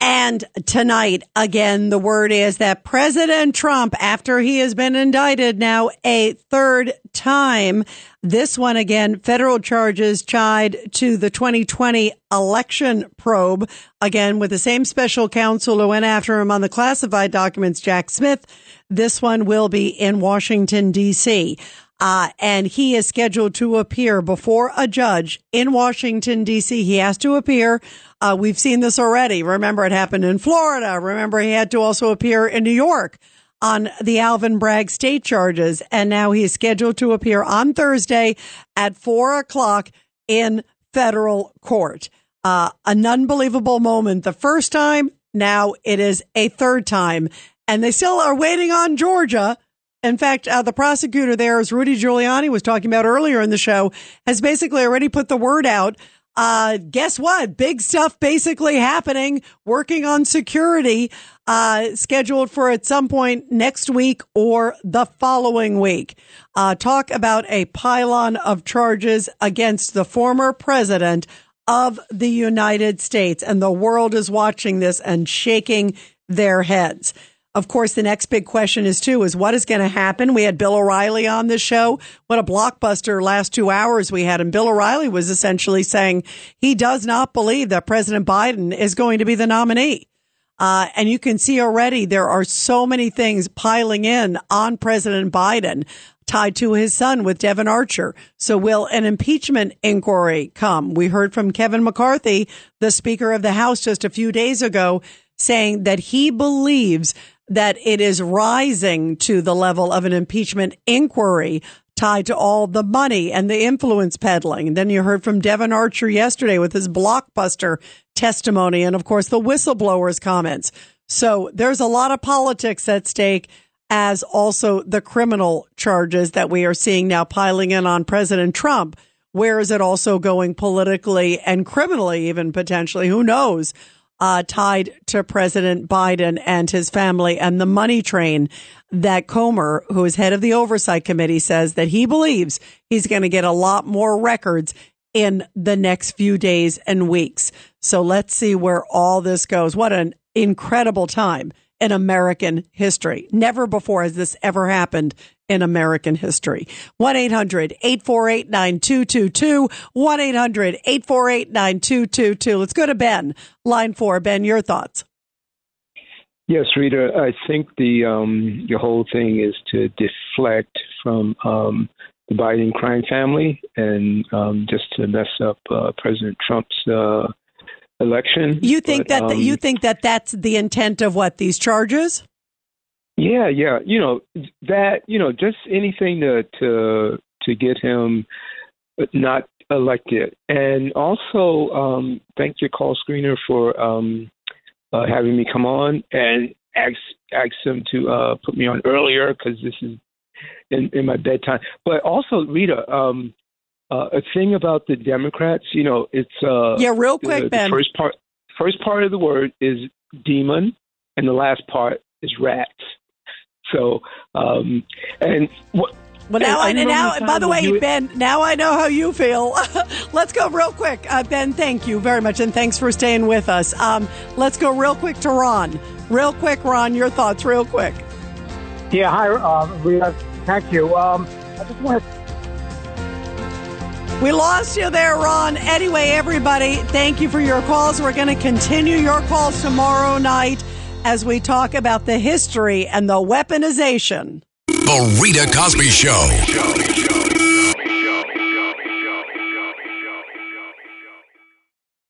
And tonight, again, the word is that President Trump, after he has been indicted now a third time, this one again, federal charges tied to the 2020 election probe, again, with the same special counsel who went after him on the classified documents, Jack Smith. This one will be in Washington, D.C. Uh, and he is scheduled to appear before a judge in Washington, D.C. He has to appear. Uh, we've seen this already. Remember, it happened in Florida. Remember, he had to also appear in New York on the Alvin Bragg state charges. And now he is scheduled to appear on Thursday at four o'clock in federal court. Uh, an unbelievable moment the first time. Now it is a third time. And they still are waiting on Georgia. In fact, uh, the prosecutor there, as Rudy Giuliani was talking about earlier in the show, has basically already put the word out Uh, guess what? Big stuff basically happening, working on security, uh, scheduled for at some point next week or the following week. Uh, talk about a pylon of charges against the former president of the United States. And the world is watching this and shaking their heads. Of course, the next big question is too, is what is going to happen? We had Bill O'Reilly on the show. What a blockbuster last two hours we had. And Bill O'Reilly was essentially saying he does not believe that President Biden is going to be the nominee. Uh, and you can see already there are so many things piling in on President Biden tied to his son with Devon Archer. So will an impeachment inquiry come? We heard from Kevin McCarthy, the Speaker of the House just a few days ago, saying that he believes that it is rising to the level of an impeachment inquiry tied to all the money and the influence peddling. And then you heard from Devon Archer yesterday with his blockbuster testimony and of course the whistleblowers comments. So there's a lot of politics at stake as also the criminal charges that we are seeing now piling in on President Trump. Where is it also going politically and criminally, even potentially? Who knows? Uh, tied to President Biden and his family and the money train that Comer, who is head of the oversight committee, says that he believes he's going to get a lot more records in the next few days and weeks. So let's see where all this goes. What an incredible time in American history. Never before has this ever happened in American history. 1-800-848-9222. 1-800-848-9222. Let's go to Ben. Line four. Ben, your thoughts. Yes, Rita, I think the um, the whole thing is to deflect from um, the Biden crime family and um, just to mess up uh, President Trump's uh, election. You think But, that um, you think that that's the intent of what these charges? Yeah, yeah. You know that. You know, just anything to to to get him not elected, and also um, thank your call screener for um, uh, having me come on and ask ask him to uh, put me on earlier because this is in, in my bedtime. But also, Rita, um, uh, a thing about the Democrats. You know, it's uh, Yeah, real quick, the, Ben. The first part, first part of the word is demon, and the last part is rats. So, um, and what? Well, now I, and and now, by the way, you- Ben, now I know how you feel. let's go real quick. Uh, ben, thank you very much. And thanks for staying with us. Um, let's go real quick to Ron. Real quick, Ron, your thoughts, real quick. Yeah, hi, uh, Rita. Thank you. Um, I just want to We lost you there, Ron. Anyway, everybody, thank you for your calls. We're going to continue your calls tomorrow night as we talk about the history and the weaponization. The Rita Cosby Show.